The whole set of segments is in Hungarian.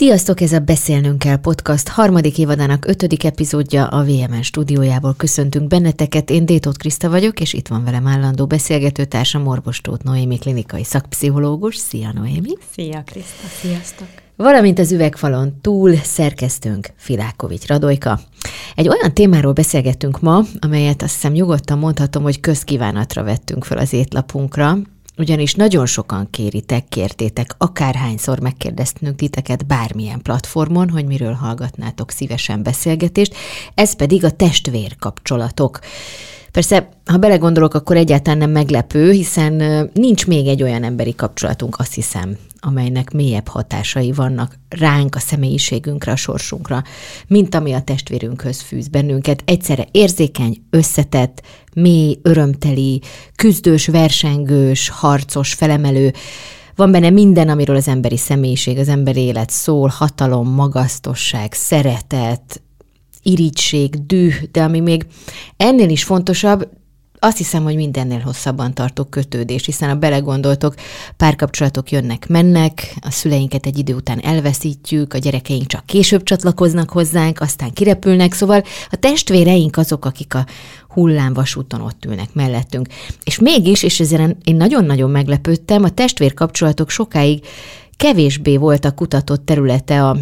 Sziasztok, ez a Beszélnünk kell podcast harmadik évadának ötödik epizódja a VMN stúdiójából. Köszöntünk benneteket, én Détót Kriszta vagyok, és itt van velem állandó beszélgetőtársam Orvostót Noémi klinikai szakpszichológus. Szia Noémi! Szia Kriszta, sziasztok! Valamint az üvegfalon túl szerkesztünk Filákovics Radojka. Egy olyan témáról beszélgetünk ma, amelyet azt hiszem nyugodtan mondhatom, hogy közkívánatra vettünk fel az étlapunkra, ugyanis nagyon sokan kéritek, kértétek, akárhányszor megkérdeztünk titeket bármilyen platformon, hogy miről hallgatnátok szívesen beszélgetést, ez pedig a testvér kapcsolatok. Persze, ha belegondolok, akkor egyáltalán nem meglepő, hiszen nincs még egy olyan emberi kapcsolatunk, azt hiszem, amelynek mélyebb hatásai vannak ránk, a személyiségünkre, a sorsunkra, mint ami a testvérünkhöz fűz bennünket. Egyszerre érzékeny, összetett, mély, örömteli, küzdős, versengős, harcos, felemelő, van benne minden, amiről az emberi személyiség, az emberi élet szól, hatalom, magasztosság, szeretet, irigység, düh, de ami még ennél is fontosabb, azt hiszem, hogy mindennél hosszabban tartok kötődés, hiszen a belegondoltok, párkapcsolatok jönnek, mennek, a szüleinket egy idő után elveszítjük, a gyerekeink csak később csatlakoznak hozzánk, aztán kirepülnek, szóval a testvéreink azok, akik a hullámvasúton ott ülnek mellettünk. És mégis, és ezért én nagyon-nagyon meglepődtem, a testvérkapcsolatok sokáig kevésbé voltak kutatott területe a,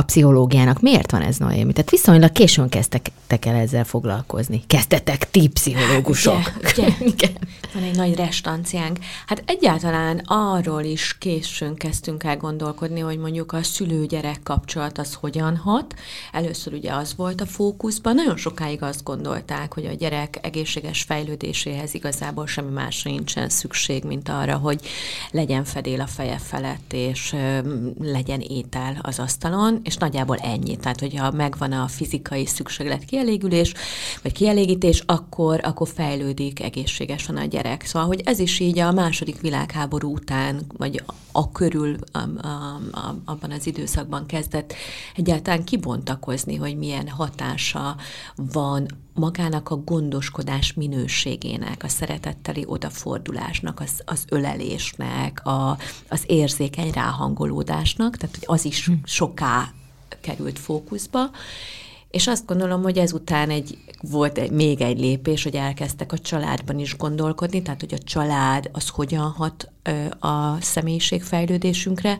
a pszichológiának. Miért van ez, Noémi? Tehát viszonylag későn kezdtek el ezzel foglalkozni. Kezdtetek ti pszichológusok. Ugye, ugye? Van egy nagy restanciánk. Hát egyáltalán arról is későn kezdtünk el gondolkodni, hogy mondjuk a szülő-gyerek kapcsolat az hogyan hat. Először ugye az volt a fókuszban. Nagyon sokáig azt gondolták, hogy a gyerek egészséges fejlődéséhez igazából semmi másra nincsen szükség, mint arra, hogy legyen fedél a feje felett, és legyen étel az asztalon, és nagyjából ennyi. Tehát, hogyha megvan a fizikai szükséglet kielégülés, vagy kielégítés, akkor, akkor fejlődik egészségesen a gyerek. Szóval, hogy ez is így a második világháború után, vagy a körül a, a, a, abban az időszakban kezdett egyáltalán kibontakozni, hogy milyen hatása van magának a gondoskodás minőségének, a szeretetteli odafordulásnak, az, az ölelésnek, a, az érzékeny ráhangolódásnak, tehát hogy az is hm. soká került fókuszba, és azt gondolom, hogy ezután egy, volt egy, még egy lépés, hogy elkezdtek a családban is gondolkodni, tehát hogy a család az hogyan hat ö, a személyiségfejlődésünkre,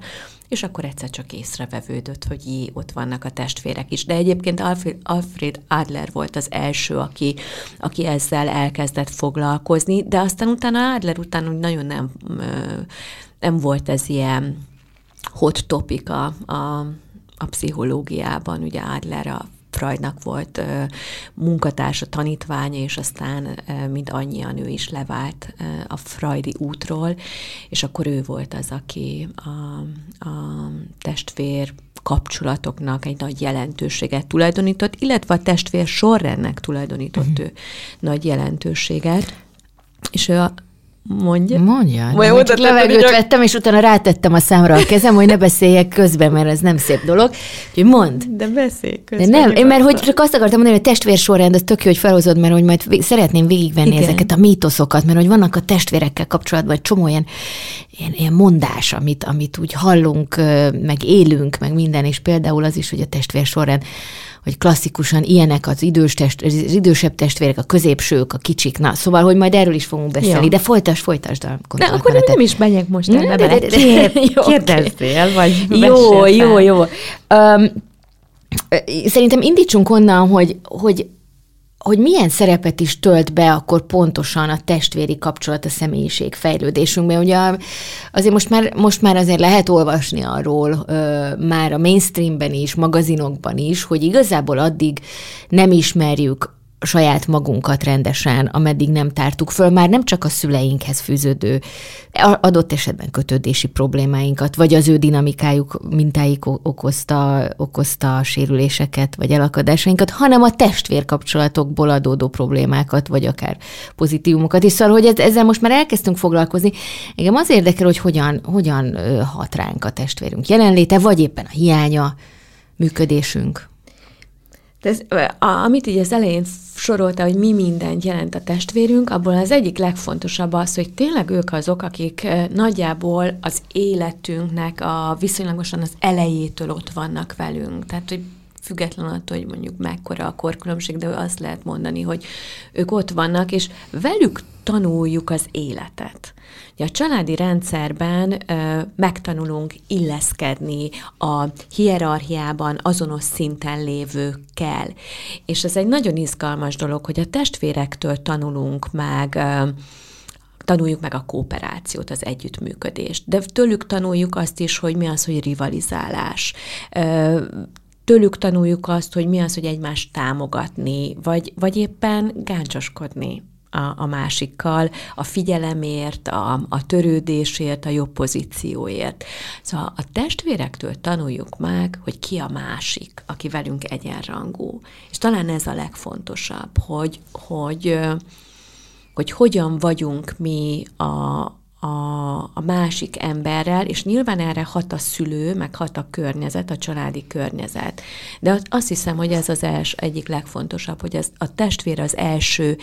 és akkor egyszer csak észrevevődött, hogy jé, ott vannak a testvérek is. De egyébként Alfred, Adler volt az első, aki, aki ezzel elkezdett foglalkozni, de aztán utána Adler után úgy nagyon nem, nem volt ez ilyen hot topic a, a, a pszichológiában, ugye Adler a Freudnak volt munkatársa, tanítványa, és aztán ö, mind annyian ő is levált a Freudi útról, és akkor ő volt az, aki a, a testvér kapcsolatoknak egy nagy jelentőséget tulajdonított, illetve a testvér sorrendnek tulajdonított uh-huh. ő nagy jelentőséget, és ő a Mondja. Mondja. Majd oda levegőt hogy... vettem, és utána rátettem a számra a kezem, hogy ne beszéljek közben, mert ez nem szép dolog. Úgyhogy mond. De beszélj közben. De nem, én mert hogy csak azt akartam mondani, hogy a testvér sorrend, az tök jó, hogy felhozod, mert hogy majd szeretném végigvenni Igen. ezeket a mítoszokat, mert hogy vannak a testvérekkel kapcsolatban egy csomó ilyen, ilyen, ilyen mondás, amit, amit úgy hallunk, meg élünk, meg minden, és például az is, hogy a testvér sorrend hogy klasszikusan ilyenek az, idős test, az idősebb testvérek, a középsők, a kicsik. Na, szóval, hogy majd erről is fogunk beszélni, Jó. de folytasd, folytasd a De akkor nem, nem is megyek most ebbe bele. De, de, de, jó, kérdezzél, vagy Jó, jó, jó. Um, szerintem indítsunk onnan, hogy, hogy hogy milyen szerepet is tölt be akkor pontosan a testvéri kapcsolat a személyiség fejlődésünkben. Ugye azért most már, most már azért lehet olvasni arról ö, már a mainstreamben is, magazinokban is, hogy igazából addig nem ismerjük saját magunkat rendesen, ameddig nem tártuk föl, már nem csak a szüleinkhez fűződő, adott esetben kötődési problémáinkat, vagy az ő dinamikájuk, mintáik okozta, okozta sérüléseket, vagy elakadásainkat, hanem a testvérkapcsolatokból adódó problémákat, vagy akár pozitívumokat. És szóval, hogy ezzel most már elkezdtünk foglalkozni, engem az érdekel, hogy hogyan, hogyan hat ránk a testvérünk jelenléte, vagy éppen a hiánya, működésünk. Ez, amit így az elején sorolta, hogy mi mindent jelent a testvérünk, abból az egyik legfontosabb az, hogy tényleg ők azok, akik nagyjából az életünknek a viszonylagosan az elejétől ott vannak velünk. Tehát, hogy független attól, hogy mondjuk mekkora a korkülönbség, de azt lehet mondani, hogy ők ott vannak, és velük tanuljuk az életet. Ugye a családi rendszerben ö, megtanulunk illeszkedni a hierarchiában azonos szinten lévőkkel. És ez egy nagyon izgalmas dolog, hogy a testvérektől tanulunk meg ö, tanuljuk meg a kooperációt, az együttműködést. De tőlük tanuljuk azt is, hogy mi az, hogy rivalizálás tőlük tanuljuk azt, hogy mi az, hogy egymást támogatni, vagy, vagy éppen gáncoskodni a, a másikkal, a figyelemért, a, a törődésért, a jobb pozícióért. Szóval a testvérektől tanuljuk meg, hogy ki a másik, aki velünk egyenrangú. És talán ez a legfontosabb, hogy, hogy, hogy hogyan vagyunk mi a, a, a másik emberrel, és nyilván erre hat a szülő, meg hat a környezet, a családi környezet. De azt hiszem, hogy ez az els, egyik legfontosabb, hogy ez a testvér az első,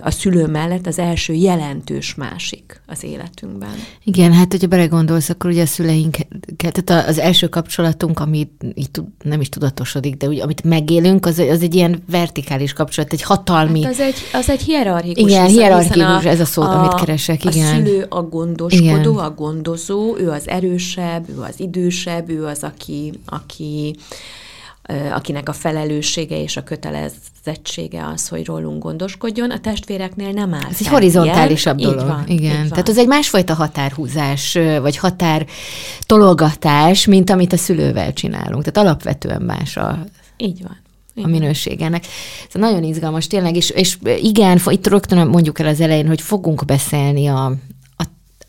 a szülő mellett az első jelentős másik az életünkben. Igen, hát hogyha belegondolsz, akkor ugye a szüleink, tehát az első kapcsolatunk, ami így nem is tudatosodik, de ugye amit megélünk, az, az egy ilyen vertikális kapcsolat, egy hatalmi... Hát az egy, az egy hierarchikus. Igen, hierarchikus, ez a szó, amit keresek, igen. A szülő, a gondoskodó, Igen. a gondozó, ő az erősebb, ő az idősebb, ő az, aki, aki akinek a felelőssége és a kötelezettsége az, hogy rólunk gondoskodjon. A testvéreknél nem áll. Ez egy horizontálisabb ilyen. dolog. Van, Igen. Van. Tehát az egy másfajta határhúzás, vagy határ tologatás, mint amit a szülővel csinálunk. Tehát alapvetően más a, így van a minőségenek. Ez nagyon izgalmas tényleg, és, és igen, itt rögtön mondjuk el az elején, hogy fogunk beszélni a,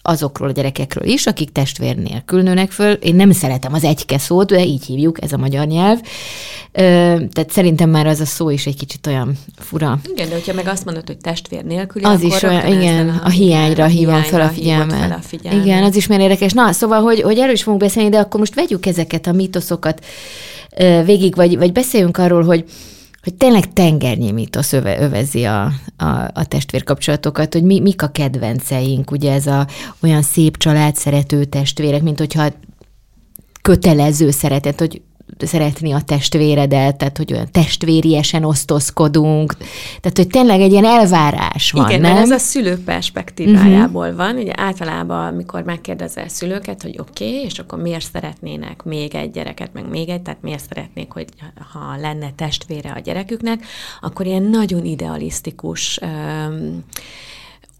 azokról a gyerekekről is, akik testvér nélkül nőnek föl. Én nem szeretem az egyke szót, de így hívjuk, ez a magyar nyelv. Ö, tehát szerintem már az a szó is egy kicsit olyan fura. Igen, de hogyha meg azt mondod, hogy testvér nélkül, az is olyan, igen, a, a hiányra hívom fel a figyelmet. Fel a figyelmet. Igen, az is már érdekes. Na, szóval, hogy, hogy erről is fogunk beszélni, de akkor most vegyük ezeket a mitoszokat végig, vagy, vagy beszéljünk arról, hogy hogy tényleg tengernyi mitosz öve, övezi a, a, a testvérkapcsolatokat, hogy mi, mik a kedvenceink, ugye ez a olyan szép család szerető testvérek, mint hogyha kötelező szeretet, hogy szeretni a testvéredet, tehát hogy olyan testvériesen osztozkodunk, tehát hogy tényleg egy ilyen elvárás van, Igen, nem? ez a szülő perspektívájából uh-huh. van. Ugye általában, amikor megkérdezel szülőket, hogy oké, okay, és akkor miért szeretnének még egy gyereket, meg még egy, tehát miért szeretnék, hogy ha lenne testvére a gyereküknek, akkor ilyen nagyon idealisztikus um,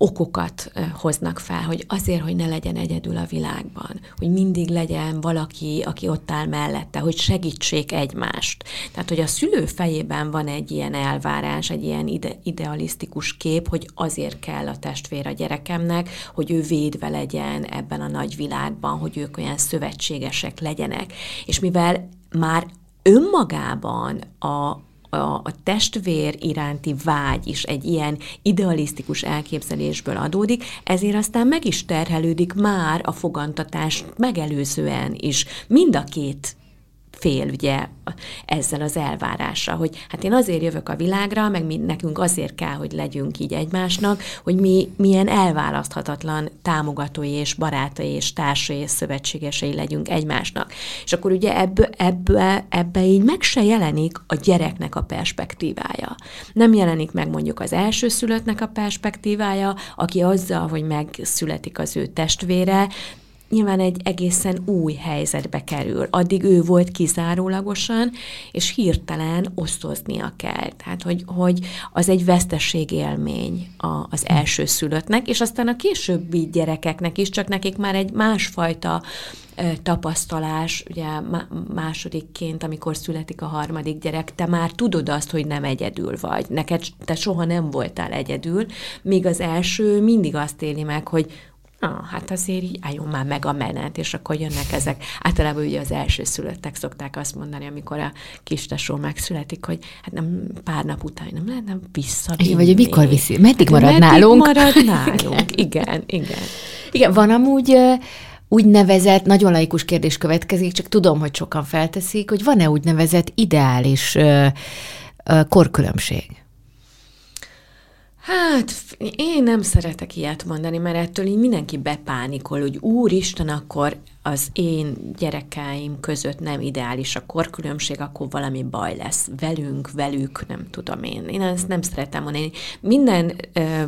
okokat hoznak fel, hogy azért, hogy ne legyen egyedül a világban, hogy mindig legyen valaki, aki ott áll mellette, hogy segítsék egymást. Tehát, hogy a szülő fejében van egy ilyen elvárás, egy ilyen ide- idealisztikus kép, hogy azért kell a testvér a gyerekemnek, hogy ő védve legyen ebben a nagy világban, hogy ők olyan szövetségesek legyenek. És mivel már önmagában a, a, a testvér iránti vágy is egy ilyen idealisztikus elképzelésből adódik, ezért aztán meg is terhelődik már a fogantatás megelőzően is. Mind a két fél ugye ezzel az elvárással, hogy hát én azért jövök a világra, meg mi, nekünk azért kell, hogy legyünk így egymásnak, hogy mi milyen elválaszthatatlan támogatói és barátai és társai és szövetségesei legyünk egymásnak. És akkor ugye ebbe, ebbe, ebbe így meg se jelenik a gyereknek a perspektívája. Nem jelenik meg mondjuk az elsőszülöttnek a perspektívája, aki azzal, hogy megszületik az ő testvére, nyilván egy egészen új helyzetbe kerül. Addig ő volt kizárólagosan, és hirtelen osztoznia kell. Tehát, hogy, hogy az egy vesztességélmény az első szülöttnek, és aztán a későbbi gyerekeknek is, csak nekik már egy másfajta tapasztalás, ugye másodikként, amikor születik a harmadik gyerek, te már tudod azt, hogy nem egyedül vagy. Neked te soha nem voltál egyedül, míg az első mindig azt éli meg, hogy ah, hát azért így álljon már meg a menet, és akkor jönnek ezek. Általában ugye az első szülöttek szokták azt mondani, amikor a kis tesó megszületik, hogy hát nem pár nap után nem lehetne visszavinni. Vagy mikor viszi? Meddig hát, marad meddig nálunk? marad nálunk, igen, igen. Igen, van amúgy úgynevezett, nagyon laikus kérdés következik, csak tudom, hogy sokan felteszik, hogy van-e úgynevezett ideális uh, korkülönbség? Hát, én nem szeretek ilyet mondani, mert ettől így mindenki bepánikol, hogy úristen, akkor az én gyerekeim között nem ideális a korkülönbség, akkor valami baj lesz velünk, velük, nem tudom én. Én ezt nem szeretem mondani. Minden ö,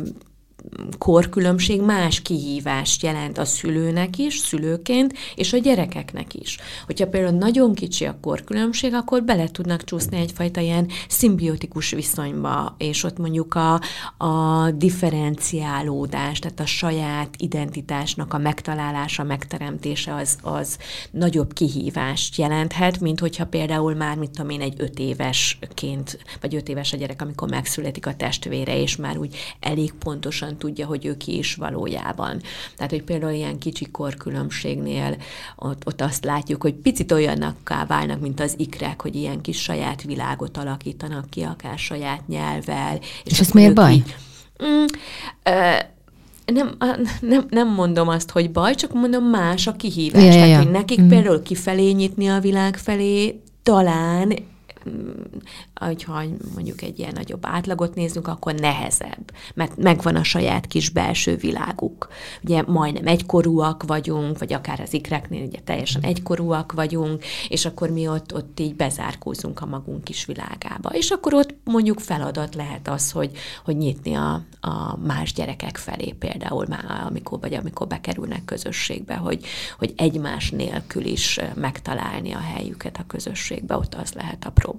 korkülönbség más kihívást jelent a szülőnek is, szülőként, és a gyerekeknek is. Hogyha például nagyon kicsi a korkülönbség, akkor bele tudnak csúszni egyfajta ilyen szimbiotikus viszonyba, és ott mondjuk a, a differenciálódás, tehát a saját identitásnak a megtalálása, megteremtése az, az nagyobb kihívást jelenthet, mint hogyha például már, mit tudom én, egy öt évesként, vagy öt éves a gyerek, amikor megszületik a testvére, és már úgy elég pontosan pontosan tudja, hogy ő ki is valójában. Tehát, hogy például ilyen kicsi korkülönbségnél ott, ott azt látjuk, hogy picit olyannakká válnak, mint az ikrek, hogy ilyen kis saját világot alakítanak ki, akár saját nyelvvel. És, és ez miért baj? Így, mm, ö, nem, nem, nem mondom azt, hogy baj, csak mondom más a kihívás. Ja, Tehát, ja. hogy nekik mm. például kifelé nyitni a világ felé talán hogyha mondjuk egy ilyen nagyobb átlagot nézzünk, akkor nehezebb, mert megvan a saját kis belső világuk. Ugye majdnem egykorúak vagyunk, vagy akár az ikreknél ugye teljesen egykorúak vagyunk, és akkor mi ott, ott így bezárkózunk a magunk kis világába. És akkor ott mondjuk feladat lehet az, hogy, hogy nyitni a, a más gyerekek felé például, már amikor, vagy amikor bekerülnek közösségbe, hogy, hogy egymás nélkül is megtalálni a helyüket a közösségbe, ott az lehet a probléma.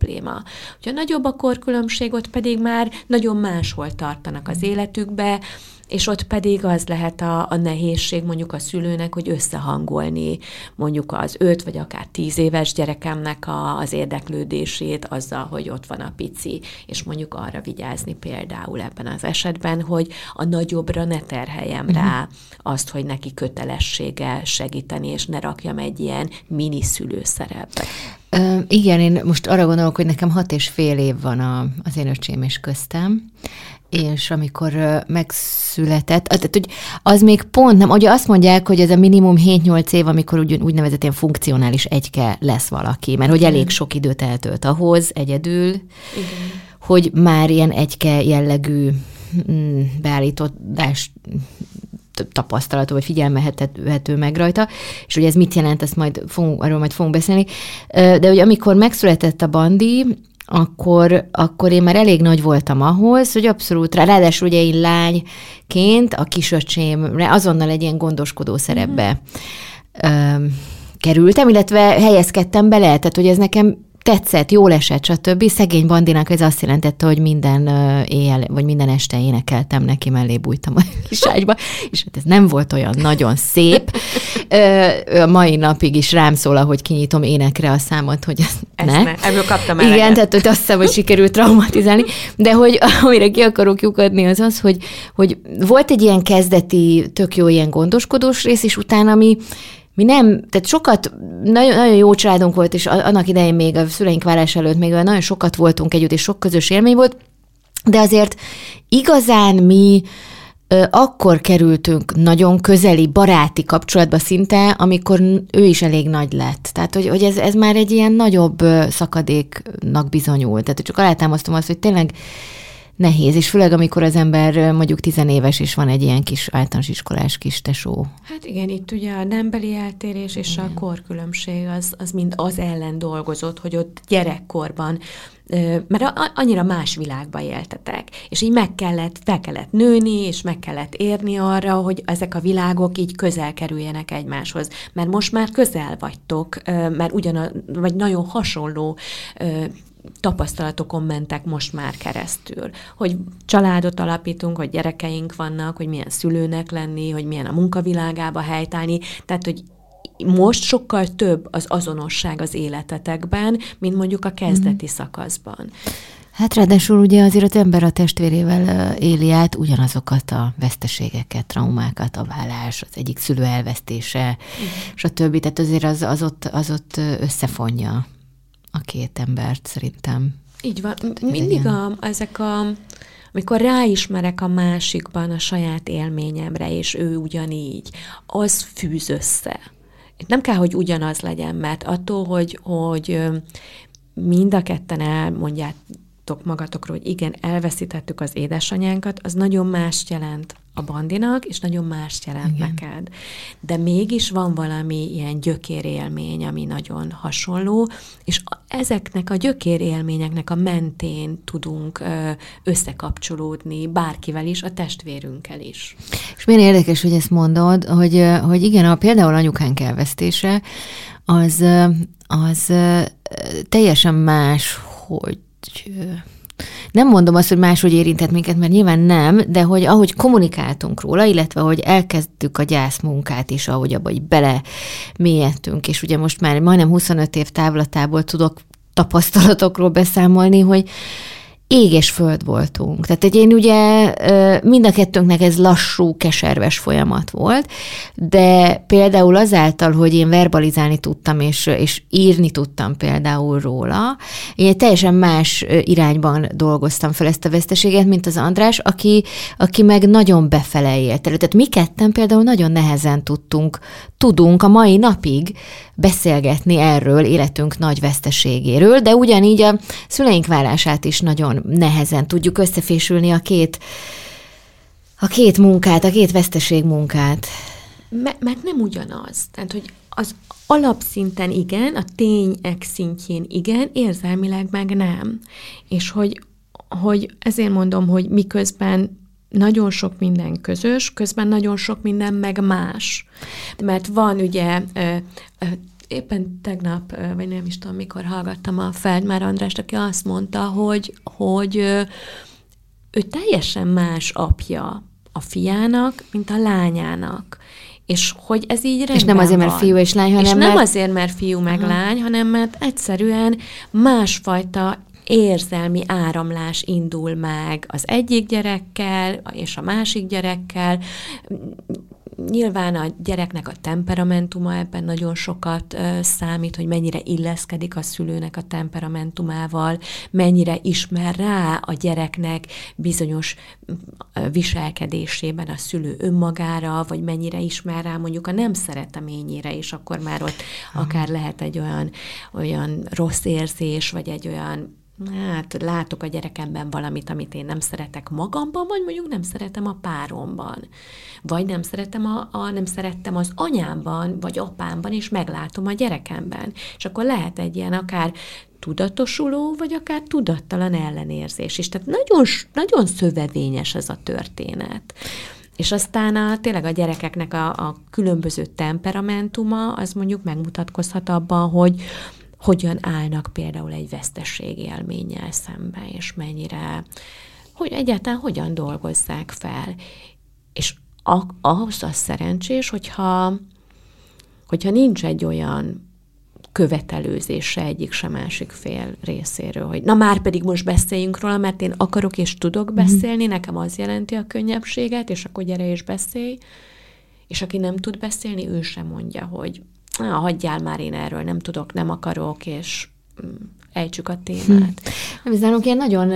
Hogyha nagyobb a korkülönbség, ott pedig már nagyon máshol tartanak az életükbe, és ott pedig az lehet a, a nehézség mondjuk a szülőnek, hogy összehangolni mondjuk az öt vagy akár tíz éves gyerekemnek a, az érdeklődését azzal, hogy ott van a pici, és mondjuk arra vigyázni például ebben az esetben, hogy a nagyobbra ne terheljem uh-huh. rá azt, hogy neki kötelessége segíteni, és ne rakjam egy ilyen mini szülőszerepbe. Uh, igen, én most arra gondolok, hogy nekem hat és fél év van a, az én öcsém és köztem, és amikor megszületett, tehát hogy az még pont nem, ugye azt mondják, hogy ez a minimum 7-8 év, amikor úgy, úgynevezett ilyen funkcionális egyke lesz valaki, mert hogy elég sok időt eltölt ahhoz egyedül, Igen. hogy már ilyen egyke jellegű mm, beállítódás tapasztalatú, vagy figyelmehető meg rajta, és hogy ez mit jelent, ezt majd fogunk, arról majd fogunk beszélni. De hogy amikor megszületett a Bandi, akkor, akkor én már elég nagy voltam ahhoz, hogy abszolút, ráadásul ugye én lányként a kisöcsémre azonnal egy ilyen gondoskodó szerepbe mm-hmm. kerültem, illetve helyezkedtem bele, tehát hogy ez nekem tetszett, jól esett, stb. Szegény bandinak ez azt jelentette, hogy minden éjjel, vagy minden este énekeltem neki, mellé bújtam a kis ágyba, és hát ez nem volt olyan nagyon szép. A mai napig is rám szól, ahogy kinyitom énekre a számot, hogy ezt, ezt ne. ne. Ebből kaptam eleget. Igen, tehát hogy azt hiszem, hogy sikerült traumatizálni, de hogy amire ki akarok lyukadni az az, hogy, hogy volt egy ilyen kezdeti, tök jó ilyen gondoskodós rész, és utána mi mi nem, tehát sokat, nagyon, nagyon jó családunk volt, és annak idején még a szüleink vállás előtt még nagyon sokat voltunk együtt, és sok közös élmény volt, de azért igazán mi akkor kerültünk nagyon közeli, baráti kapcsolatba szinte, amikor ő is elég nagy lett. Tehát, hogy, hogy ez, ez már egy ilyen nagyobb szakadéknak bizonyult. Tehát, csak alátámasztom azt, hogy tényleg nehéz, és főleg amikor az ember mondjuk tizenéves, és van egy ilyen kis általános iskolás kis tesó. Hát igen, itt ugye a nembeli eltérés és igen. a korkülönbség az, az mind az ellen dolgozott, hogy ott gyerekkorban mert annyira más világba éltetek, és így meg kellett, fel kellett nőni, és meg kellett érni arra, hogy ezek a világok így közel kerüljenek egymáshoz. Mert most már közel vagytok, mert ugyan, vagy nagyon hasonló tapasztalatokon mentek most már keresztül. Hogy családot alapítunk, hogy gyerekeink vannak, hogy milyen szülőnek lenni, hogy milyen a munkavilágába helytállni, tehát, hogy most sokkal több az azonosság az életetekben, mint mondjuk a kezdeti mm. szakaszban. Hát ráadásul ugye azért az ember a testvérével éli át ugyanazokat a veszteségeket, traumákat, a vállás, az egyik szülő elvesztése, mm. stb. Tehát azért az, az, ott, az ott összefonja a két embert szerintem. Így van. Mindig a, ezek a amikor ráismerek a másikban a saját élményemre, és ő ugyanígy, az fűz össze. Nem kell, hogy ugyanaz legyen, mert attól, hogy, hogy mind a ketten elmondják, gondoljátok magatokról, hogy igen, elveszítettük az édesanyánkat, az nagyon más jelent a bandinak, és nagyon más jelent Igen. neked. De mégis van valami ilyen gyökérélmény, ami nagyon hasonló, és ezeknek a gyökérélményeknek a mentén tudunk összekapcsolódni bárkivel is, a testvérünkkel is. És milyen érdekes, hogy ezt mondod, hogy, hogy igen, a, például anyukánk elvesztése, az, az teljesen más, hogy nem mondom azt, hogy máshogy érintett minket, mert nyilván nem, de hogy ahogy kommunikáltunk róla, illetve hogy elkezdtük a gyászmunkát is, ahogy abba hogy bele mélyedtünk, és ugye most már majdnem 25 év távlatából tudok tapasztalatokról beszámolni, hogy ég és föld voltunk. Tehát egy én ugye mind a kettőnknek ez lassú, keserves folyamat volt, de például azáltal, hogy én verbalizálni tudtam, és, és írni tudtam például róla, én egy teljesen más irányban dolgoztam fel ezt a veszteséget, mint az András, aki, aki meg nagyon befele élt. Tehát mi ketten például nagyon nehezen tudtunk, tudunk a mai napig beszélgetni erről, életünk nagy veszteségéről, de ugyanígy a szüleink vállását is nagyon nehezen tudjuk összefésülni a két, a két munkát, a két veszteség munkát. M- mert nem ugyanaz. Tehát, hogy az alapszinten igen, a tények szintjén igen, érzelmileg meg nem. És hogy, hogy ezért mondom, hogy miközben nagyon sok minden közös, közben nagyon sok minden meg más. Mert van ugye éppen tegnap, vagy nem is tudom, mikor hallgattam a Feldmár Andrást, aki azt mondta, hogy, hogy ő teljesen más apja a fiának, mint a lányának. És hogy ez így És nem azért, mert fiú és lány, hanem És nem mert... azért, mert fiú meg Aha. lány, hanem mert egyszerűen másfajta érzelmi áramlás indul meg az egyik gyerekkel és a másik gyerekkel, Nyilván a gyereknek a temperamentuma ebben nagyon sokat számít, hogy mennyire illeszkedik a szülőnek a temperamentumával, mennyire ismer rá a gyereknek bizonyos viselkedésében a szülő önmagára, vagy mennyire ismer rá mondjuk a nem szereteményére, és akkor már ott akár lehet egy olyan, olyan rossz érzés, vagy egy olyan hát látok a gyerekemben valamit, amit én nem szeretek magamban, vagy mondjuk nem szeretem a páromban. Vagy nem szeretem a, a nem szerettem az anyámban, vagy apámban, és meglátom a gyerekemben. És akkor lehet egy ilyen akár tudatosuló, vagy akár tudattalan ellenérzés is. Tehát nagyon, nagyon szövevényes ez a történet. És aztán a, tényleg a gyerekeknek a, a különböző temperamentuma, az mondjuk megmutatkozhat abban, hogy hogyan állnak például egy vesztesség élménnyel szembe, és mennyire, hogy egyáltalán hogyan dolgozzák fel. És ahhoz az szerencsés, hogyha, hogyha nincs egy olyan követelőzése egyik sem másik fél részéről, hogy na már pedig most beszéljünk róla, mert én akarok és tudok mhm. beszélni, nekem az jelenti a könnyebbséget, és akkor gyere és beszélj, és aki nem tud beszélni, ő sem mondja, hogy hagyjál már én erről, nem tudok, nem akarok, és mm, ejtsük a témát. Hm. Ez nálunk ilyen nagyon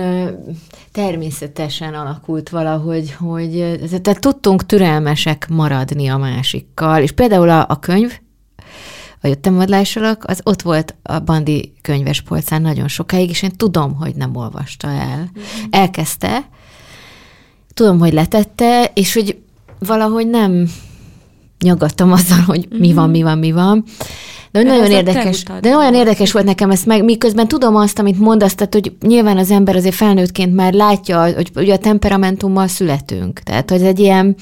természetesen alakult valahogy, hogy tehát tudtunk türelmesek maradni a másikkal, és például a, a könyv, a jöttem vadlásalak, az ott volt a Bandi könyves polcán nagyon sokáig, és én tudom, hogy nem olvasta el. Mm. Elkezdte, tudom, hogy letette, és hogy valahogy nem nyaggattam azzal, hogy mi mhm. van, mi van, mi van. De, de nagyon érdekes, de olyan érdekes volt nekem ezt meg, miközben tudom azt, amit mondasz, tehát, hogy nyilván az ember azért felnőttként már látja, hogy ugye a temperamentummal születünk. Tehát, hogy ez egy ilyen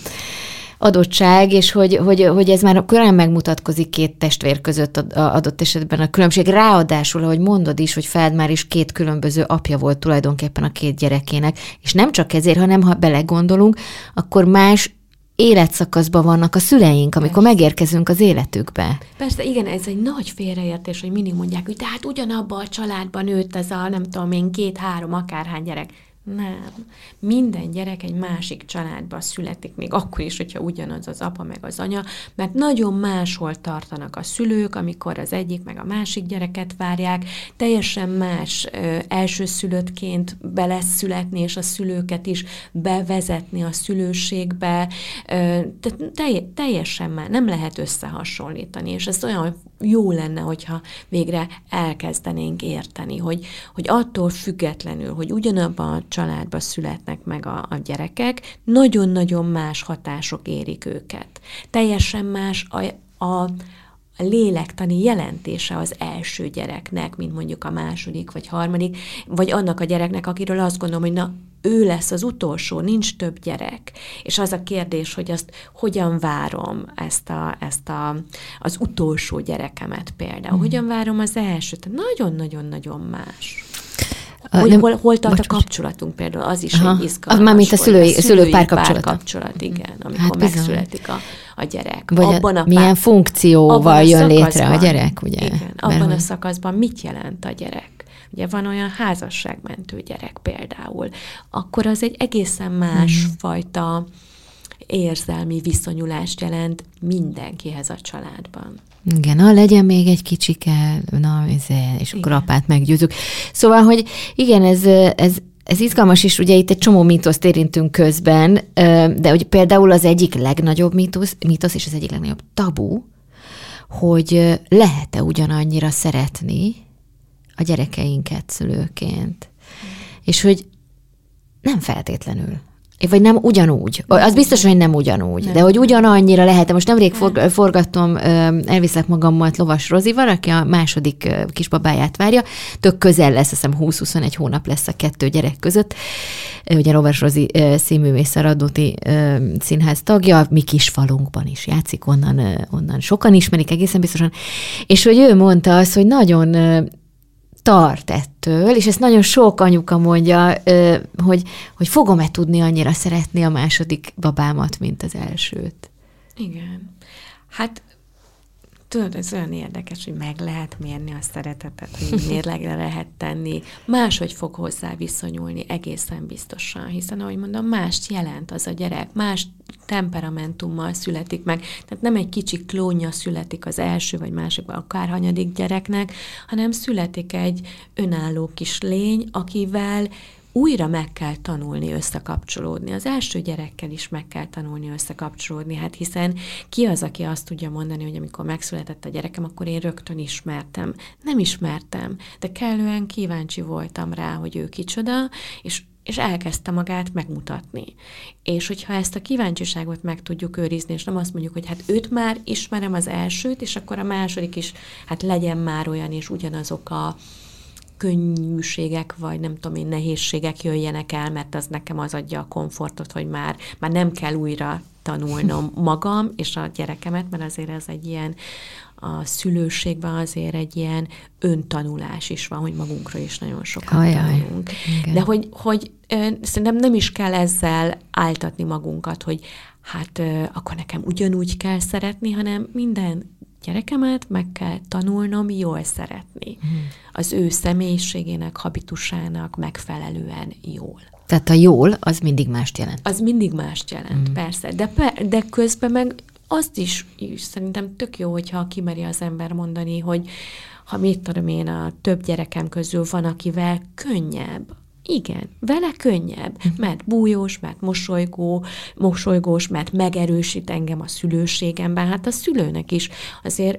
adottság, és hogy, hogy, hogy ez már korán megmutatkozik két testvér között adott esetben a különbség. Ráadásul, ahogy mondod is, hogy Feld már is két különböző apja volt tulajdonképpen a két gyerekének, és nem csak ezért, hanem ha belegondolunk, akkor más életszakaszban vannak a szüleink, amikor Persze. megérkezünk az életükbe. Persze, igen, ez egy nagy félreértés, hogy mindig mondják, hogy tehát ugyanabban a családban nőtt ez a, nem tudom én, két-három akárhány gyerek. Nem. Minden gyerek egy másik családba születik, még akkor is, hogyha ugyanaz az apa meg az anya, mert nagyon máshol tartanak a szülők, amikor az egyik meg a másik gyereket várják, teljesen más ö, elsőszülöttként beleszületni, és a szülőket is bevezetni a szülőségbe, ö, telj, teljesen már nem lehet összehasonlítani, és ez olyan jó lenne, hogyha végre elkezdenénk érteni, hogy, hogy attól függetlenül, hogy ugyanabban a családban születnek meg a, a gyerekek, nagyon-nagyon más hatások érik őket. Teljesen más a, a, a lélektani jelentése az első gyereknek, mint mondjuk a második vagy harmadik, vagy annak a gyereknek, akiről azt gondolom, hogy na, ő lesz az utolsó, nincs több gyerek. És az a kérdés, hogy azt hogyan várom ezt, a, ezt a, az utolsó gyerekemet például, mm. hogyan várom az elsőt. Nagyon-nagyon-nagyon más. Hogy nem, hol, hol tart bocs, a kapcsolatunk például, az is aha, egy izgalmas. Mármint a szülői, a szülői párkapcsolat. kapcsolat, igen, amikor hát megszületik a, a gyerek. Vagy abban a, milyen pár, funkcióval jön létre a gyerek, ugye? Igen, abban Mert, a szakaszban mit jelent a gyerek? Ugye van olyan házasságmentő gyerek például, akkor az egy egészen más hmm. fajta érzelmi viszonyulást jelent mindenkihez a családban. Igen, na legyen még egy kicsike, na, és akkor igen. apát meggyőzünk. Szóval, hogy igen, ez, ez, ez izgalmas, és ugye itt egy csomó mítoszt érintünk közben, de hogy például az egyik legnagyobb mítosz, mítosz és az egyik legnagyobb tabu, hogy lehet-e ugyanannyira szeretni a gyerekeinket szülőként. És hogy nem feltétlenül. Vagy nem ugyanúgy. Az biztos, hogy nem ugyanúgy. Nem. De hogy ugyanannyira lehet. Most nemrég for, forgattam, elviszek magammal Lovas Rozival, aki a második kisbabáját várja. Tök közel lesz, azt hiszem 20-21 hónap lesz a kettő gyerek között. Ugye Lovas Rozi színművész a Radnóti színház tagja, mi kis falunkban is játszik, onnan, onnan sokan ismerik egészen biztosan. És hogy ő mondta azt, hogy nagyon tart ettől, és ezt nagyon sok anyuka mondja, hogy, hogy fogom-e tudni annyira szeretni a második babámat, mint az elsőt. Igen. Hát tudod, ez olyan érdekes, hogy meg lehet mérni a szeretetet, hogy mérlegre lehet tenni, máshogy fog hozzá viszonyulni egészen biztosan, hiszen ahogy mondom, mást jelent az a gyerek, más temperamentummal születik meg, tehát nem egy kicsi klónja születik az első vagy másik, akárhanyadik gyereknek, hanem születik egy önálló kis lény, akivel újra meg kell tanulni összekapcsolódni. Az első gyerekkel is meg kell tanulni összekapcsolódni, hát hiszen ki az, aki azt tudja mondani, hogy amikor megszületett a gyerekem, akkor én rögtön ismertem. Nem ismertem, de kellően kíváncsi voltam rá, hogy ő kicsoda, és és elkezdte magát megmutatni. És hogyha ezt a kíváncsiságot meg tudjuk őrizni, és nem azt mondjuk, hogy hát őt már ismerem az elsőt, és akkor a második is, hát legyen már olyan, és ugyanazok a, könnyűségek, vagy nem tudom én, nehézségek jöjjenek el, mert az nekem az adja a komfortot, hogy már, már nem kell újra tanulnom magam és a gyerekemet, mert azért ez egy ilyen, a szülőségben azért egy ilyen öntanulás is van, hogy magunkra is nagyon sokat Ajaj, tanulunk. Igen. De hogy, hogy szerintem nem is kell ezzel áltatni magunkat, hogy hát akkor nekem ugyanúgy kell szeretni, hanem minden gyerekemet meg kell tanulnom jól szeretni. Hmm. Az ő személyiségének, habitusának megfelelően jól. Tehát a jól, az mindig mást jelent. Az mindig mást jelent, mm. persze. De, per, de közben meg azt is, is szerintem tök jó, hogyha kimeri az ember mondani, hogy ha mit tudom én, a több gyerekem közül van, akivel könnyebb igen, vele könnyebb, hm. mert bújós, mert mosolygó, mosolygós, mert megerősít engem a szülőségemben. Hát a szülőnek is azért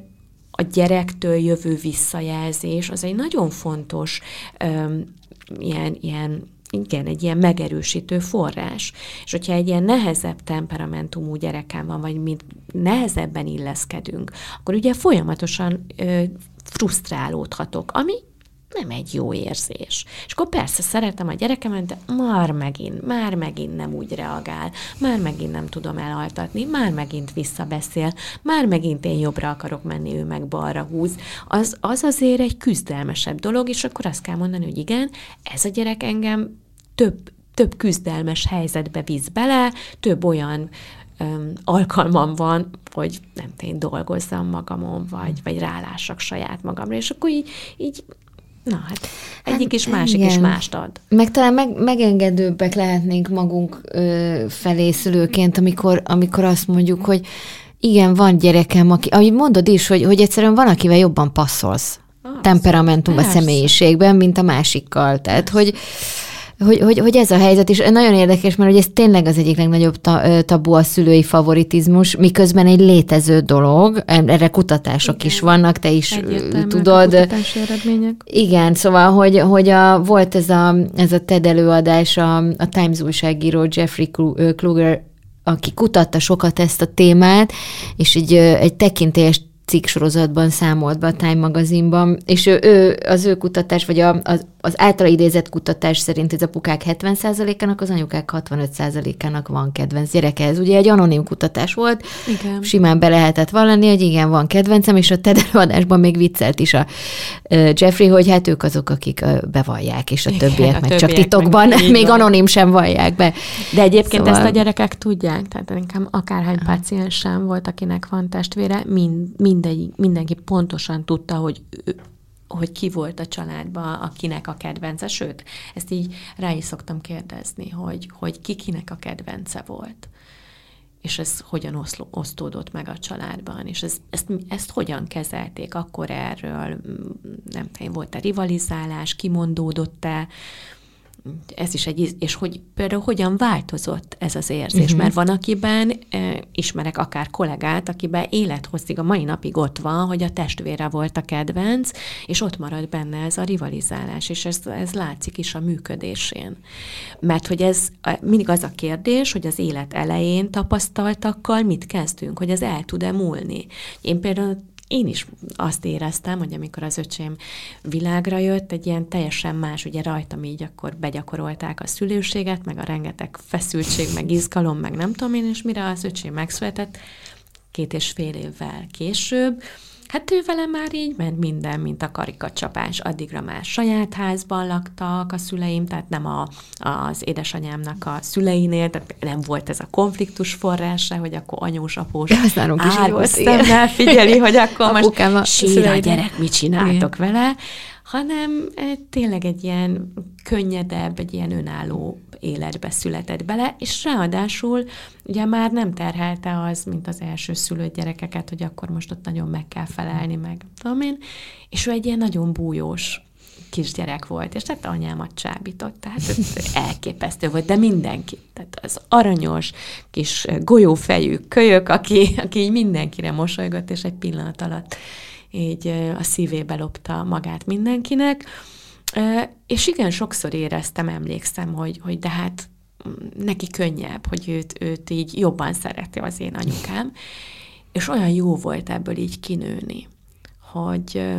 a gyerektől jövő visszajelzés az egy nagyon fontos um, ilyen, ilyen igen, egy ilyen megerősítő forrás. És hogyha egy ilyen nehezebb temperamentumú gyerekem van, vagy mint nehezebben illeszkedünk, akkor ugye folyamatosan ö, frusztrálódhatok, ami nem egy jó érzés. És akkor persze szeretem a gyerekemet, de már megint, már megint nem úgy reagál, már megint nem tudom elaltatni, már megint visszabeszél, már megint én jobbra akarok menni, ő meg balra húz. Az, az azért egy küzdelmesebb dolog, és akkor azt kell mondani, hogy igen, ez a gyerek engem több, több küzdelmes helyzetbe visz bele, több olyan öm, alkalmam van, hogy nem én dolgozzam magamon, vagy, vagy rálássak saját magamra, és akkor így, így Na hát, egyik hát, is, másik igen. is mást ad. Meg talán meg, megengedőbbek lehetnénk magunk ö, felé szülőként, amikor, amikor azt mondjuk, hogy igen, van gyerekem, aki, ahogy mondod is, hogy, hogy egyszerűen van, akivel jobban passzolsz. Az, temperamentumban, személyiségben, mint a másikkal. Tehát, persze. hogy hogy, hogy, hogy ez a helyzet, és nagyon érdekes, mert hogy ez tényleg az egyik legnagyobb ta, tabu a szülői favoritizmus, miközben egy létező dolog, erre kutatások Igen. is vannak, te is Egyértelmű tudod. A eredmények. Igen, szóval, hogy, hogy a, volt ez a, ez a TED előadás, a, a Times újságíró Jeffrey Kluger aki kutatta sokat ezt a témát, és egy, egy tekintélyes cikk sorozatban számolt be a Time magazinban, és ő, ő az ő kutatás, vagy a, az, az általa idézett kutatás szerint ez a pukák 70%-ának, az anyukák 65%-ának van kedvenc gyereke. Ez ugye egy anonim kutatás volt, igen. simán be lehetett vallani, hogy igen, van kedvencem, és a TED előadásban még viccelt is a Jeffrey, hogy hát ők azok, akik bevallják, és a igen, többiek a meg többiek csak titokban, meg még van. anonim sem vallják be. De egyébként szóval... ezt a gyerekek tudják, tehát nekem akárhány páciensem volt, akinek van testvére, mind, mindegy, mindenki pontosan tudta, hogy ő, hogy ki volt a családban, akinek a kedvence, sőt, ezt így rá is szoktam kérdezni, hogy, hogy ki kinek a kedvence volt. És ez hogyan oszló, osztódott meg a családban, és ez, ezt, ezt hogyan kezelték? Akkor erről, nem tudom, volt-e rivalizálás, kimondódott-e, ez is egy, és hogy például hogyan változott ez az érzés, uh-huh. mert van, akiben e, ismerek akár kollégát, akiben élethosszig a mai napig ott van, hogy a testvére volt a kedvenc, és ott marad benne ez a rivalizálás, és ez, ez látszik is a működésén. Mert hogy ez mindig az a kérdés, hogy az élet elején tapasztaltakkal mit kezdünk, hogy ez el tud-e múlni. Én például én is azt éreztem, hogy amikor az öcsém világra jött, egy ilyen teljesen más, ugye rajtam így akkor begyakorolták a szülőséget, meg a rengeteg feszültség, meg izgalom, meg nem tudom én, és mire az öcsém megszületett, két és fél évvel később, Hát ő vele már így ment minden, mint a karikacsapás. Addigra már saját házban laktak a szüleim, tehát nem a, az édesanyámnak a szüleinél, tehát nem volt ez a konfliktus forrása, hogy akkor anyós, após árvos szemmel figyeli, hogy akkor most sír a gyerek, mit csináltok Igen. vele, hanem eh, tényleg egy ilyen könnyedebb, egy ilyen önálló életbe született bele, és ráadásul ugye már nem terhelte az, mint az első szülött gyerekeket, hogy akkor most ott nagyon meg kell felelni, meg tudom én, és ő egy ilyen nagyon bújós kisgyerek volt, és tehát anyámat csábított, tehát elképesztő volt, de mindenki, tehát az aranyos kis golyófejű kölyök, aki, aki így mindenkire mosolygott, és egy pillanat alatt így a szívébe lopta magát mindenkinek, és igen, sokszor éreztem, emlékszem, hogy, hogy de hát mm, neki könnyebb, hogy őt, őt így jobban szereti az én anyukám, és olyan jó volt ebből így kinőni, hogy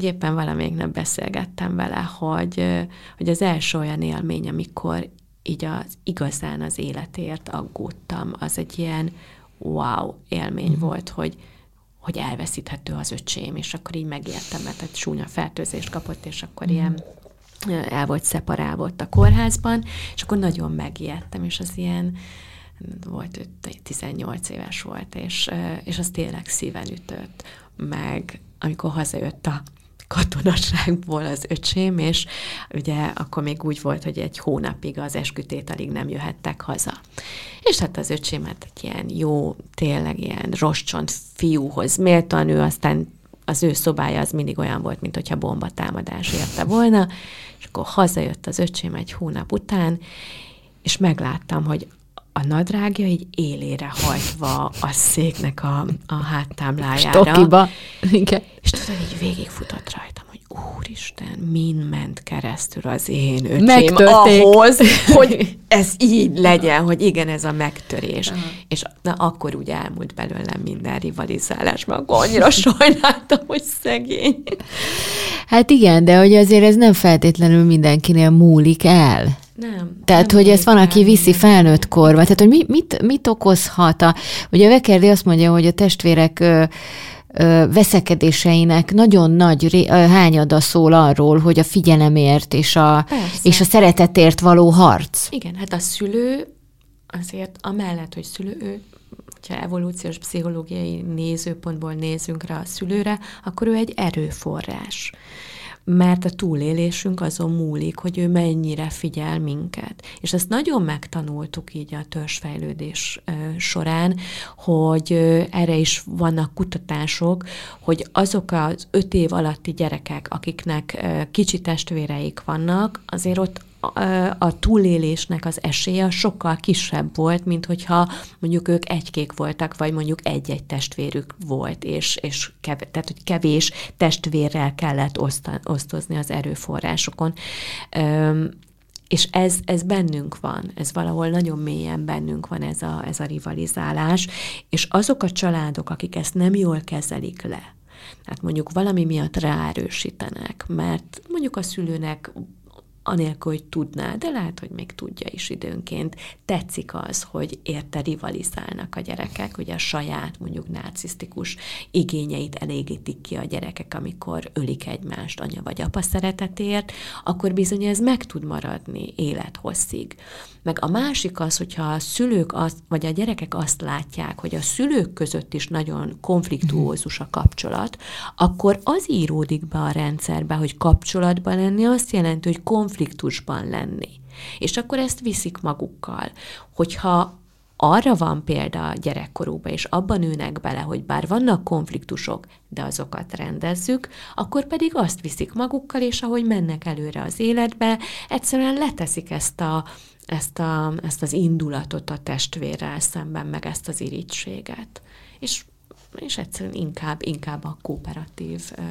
éppen valamelyik nap beszélgettem vele, hogy, hogy az első olyan élmény, amikor így az igazán az életért aggódtam, az egy ilyen wow élmény mm. volt, hogy, hogy elveszíthető az öcsém, és akkor így megértem, mert egy súnya fertőzést kapott, és akkor mm. ilyen el volt szeparálva a kórházban, és akkor nagyon megijedtem, és az ilyen volt 18 éves volt, és, és az tényleg szíven ütött, meg amikor hazajött a katonaságból az öcsém, és ugye akkor még úgy volt, hogy egy hónapig az eskütételig nem jöhettek haza. És hát az öcsémet egy ilyen jó, tényleg ilyen roscsont fiúhoz méltan, ő aztán az ő szobája az mindig olyan volt, mint hogyha bombatámadás érte volna, és akkor hazajött az öcsém egy hónap után, és megláttam, hogy a nadrágja így élére hajtva a széknek a, a háttámlájára. Stokiba. Igen. És tudod, így végigfutott rajtam, hogy úristen, min ment keresztül az én öcsém Megtörték. ahhoz, hogy ez így legyen, hogy igen, ez a megtörés. Aha. És na, akkor úgy elmúlt belőlem minden rivalizálás, mert akkor annyira sajnáltam, hogy szegény. Hát igen, de hogy azért ez nem feltétlenül mindenkinél múlik el. Nem. Tehát, nem hogy ezt van, aki viszi felnőtt korba. Tehát, hogy mi, mit, mit okozhat a... Ugye a Vekerdi azt mondja, hogy a testvérek ö, ö, veszekedéseinek nagyon nagy ré, ö, hányada szól arról, hogy a figyelemért és a, és a szeretetért való harc. Igen, hát a szülő azért amellett, hogy szülő, ő hogyha evolúciós pszichológiai nézőpontból nézünk rá a szülőre, akkor ő egy erőforrás mert a túlélésünk azon múlik, hogy ő mennyire figyel minket. És ezt nagyon megtanultuk így a törzsfejlődés során, hogy erre is vannak kutatások, hogy azok az öt év alatti gyerekek, akiknek kicsi testvéreik vannak, azért ott a túlélésnek az esélye sokkal kisebb volt, mint hogyha mondjuk ők egykék voltak, vagy mondjuk egy-egy testvérük volt, és, és kev, tehát, hogy kevés testvérrel kellett osztozni az erőforrásokon. És ez, ez bennünk van, ez valahol nagyon mélyen bennünk van ez a, ez a rivalizálás, és azok a családok, akik ezt nem jól kezelik le, tehát mondjuk valami miatt ráerősítenek, mert mondjuk a szülőnek anélkül, hogy tudná, de lehet, hogy még tudja is időnként. Tetszik az, hogy érte rivalizálnak a gyerekek, hogy a saját, mondjuk narcisztikus igényeit elégítik ki a gyerekek, amikor ölik egymást anya vagy apa szeretetért, akkor bizony ez meg tud maradni élethosszig. Meg a másik az, hogyha a szülők azt, vagy a gyerekek azt látják, hogy a szülők között is nagyon konfliktuózus a kapcsolat, akkor az íródik be a rendszerbe, hogy kapcsolatban lenni azt jelenti, hogy konfliktusban lenni. És akkor ezt viszik magukkal. Hogyha arra van példa a gyerekkorúban, és abban ülnek bele, hogy bár vannak konfliktusok, de azokat rendezzük, akkor pedig azt viszik magukkal, és ahogy mennek előre az életbe, egyszerűen leteszik ezt a ezt, a, ezt az indulatot a testvérrel szemben, meg ezt az irítséget. És és egyszerűen inkább, inkább a kooperatív ö,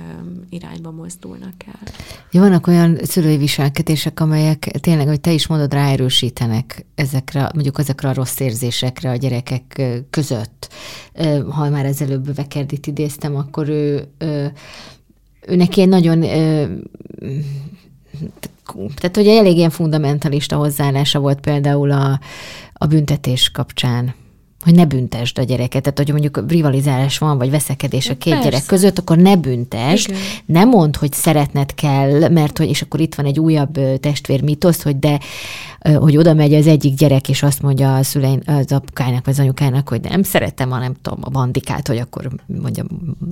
irányba mozdulnak el. Ja, vannak olyan szülői viselkedések, amelyek tényleg, hogy te is mondod, ráerősítenek ezekre, mondjuk ezekre a rossz érzésekre a gyerekek között. Ha már ezelőbb Vekerdit idéztem, akkor ő, ő, ő neki egy nagyon tehát hogy elég ilyen fundamentalista hozzáállása volt például a, a büntetés kapcsán hogy ne büntesd a gyereket. Tehát, hogy mondjuk rivalizálás van, vagy veszekedés a két Persze. gyerek között, akkor ne büntesd, Igen. ne mondd, hogy szeretned kell, mert hogy, és akkor itt van egy újabb testvér mitosz, hogy de hogy oda megy az egyik gyerek, és azt mondja a szülein, az apukának, vagy az anyukának, hogy nem szeretem a, nem tudom, a bandikát, hogy akkor mondja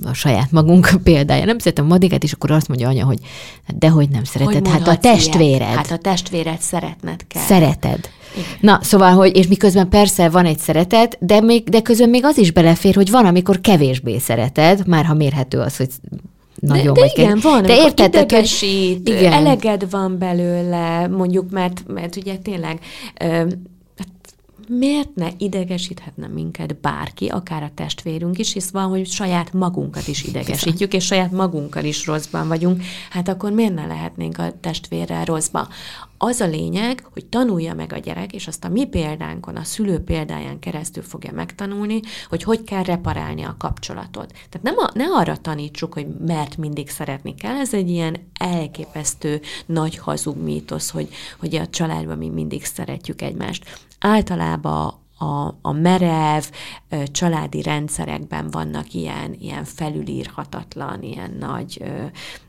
a saját magunk példája, nem szeretem a bandikát, és akkor azt mondja anya, hogy hát dehogy nem szereted, hát a testvéred. Ilyet? Hát a testvéred szeretned kell. Szereted. Igen. Na, szóval, hogy, és miközben persze van egy szeretet, de, még, de közben még az is belefér, hogy van, amikor kevésbé szereted, már ha mérhető az, hogy nagyon de, de igen, van, de érted, idegesít, igen. eleged van belőle, mondjuk, mert, mert ugye tényleg miért ne idegesíthetne minket bárki, akár a testvérünk is, hisz van, hogy saját magunkat is idegesítjük, és saját magunkkal is rosszban vagyunk, hát akkor miért ne lehetnénk a testvérrel rosszba? Az a lényeg, hogy tanulja meg a gyerek, és azt a mi példánkon, a szülő példáján keresztül fogja megtanulni, hogy hogy kell reparálni a kapcsolatot. Tehát nem a, ne arra tanítsuk, hogy mert mindig szeretni kell, ez egy ilyen elképesztő nagy hazug mítosz, hogy, hogy a családban mi mindig szeretjük egymást. Általában a, a merev családi rendszerekben vannak ilyen, ilyen felülírhatatlan, ilyen nagy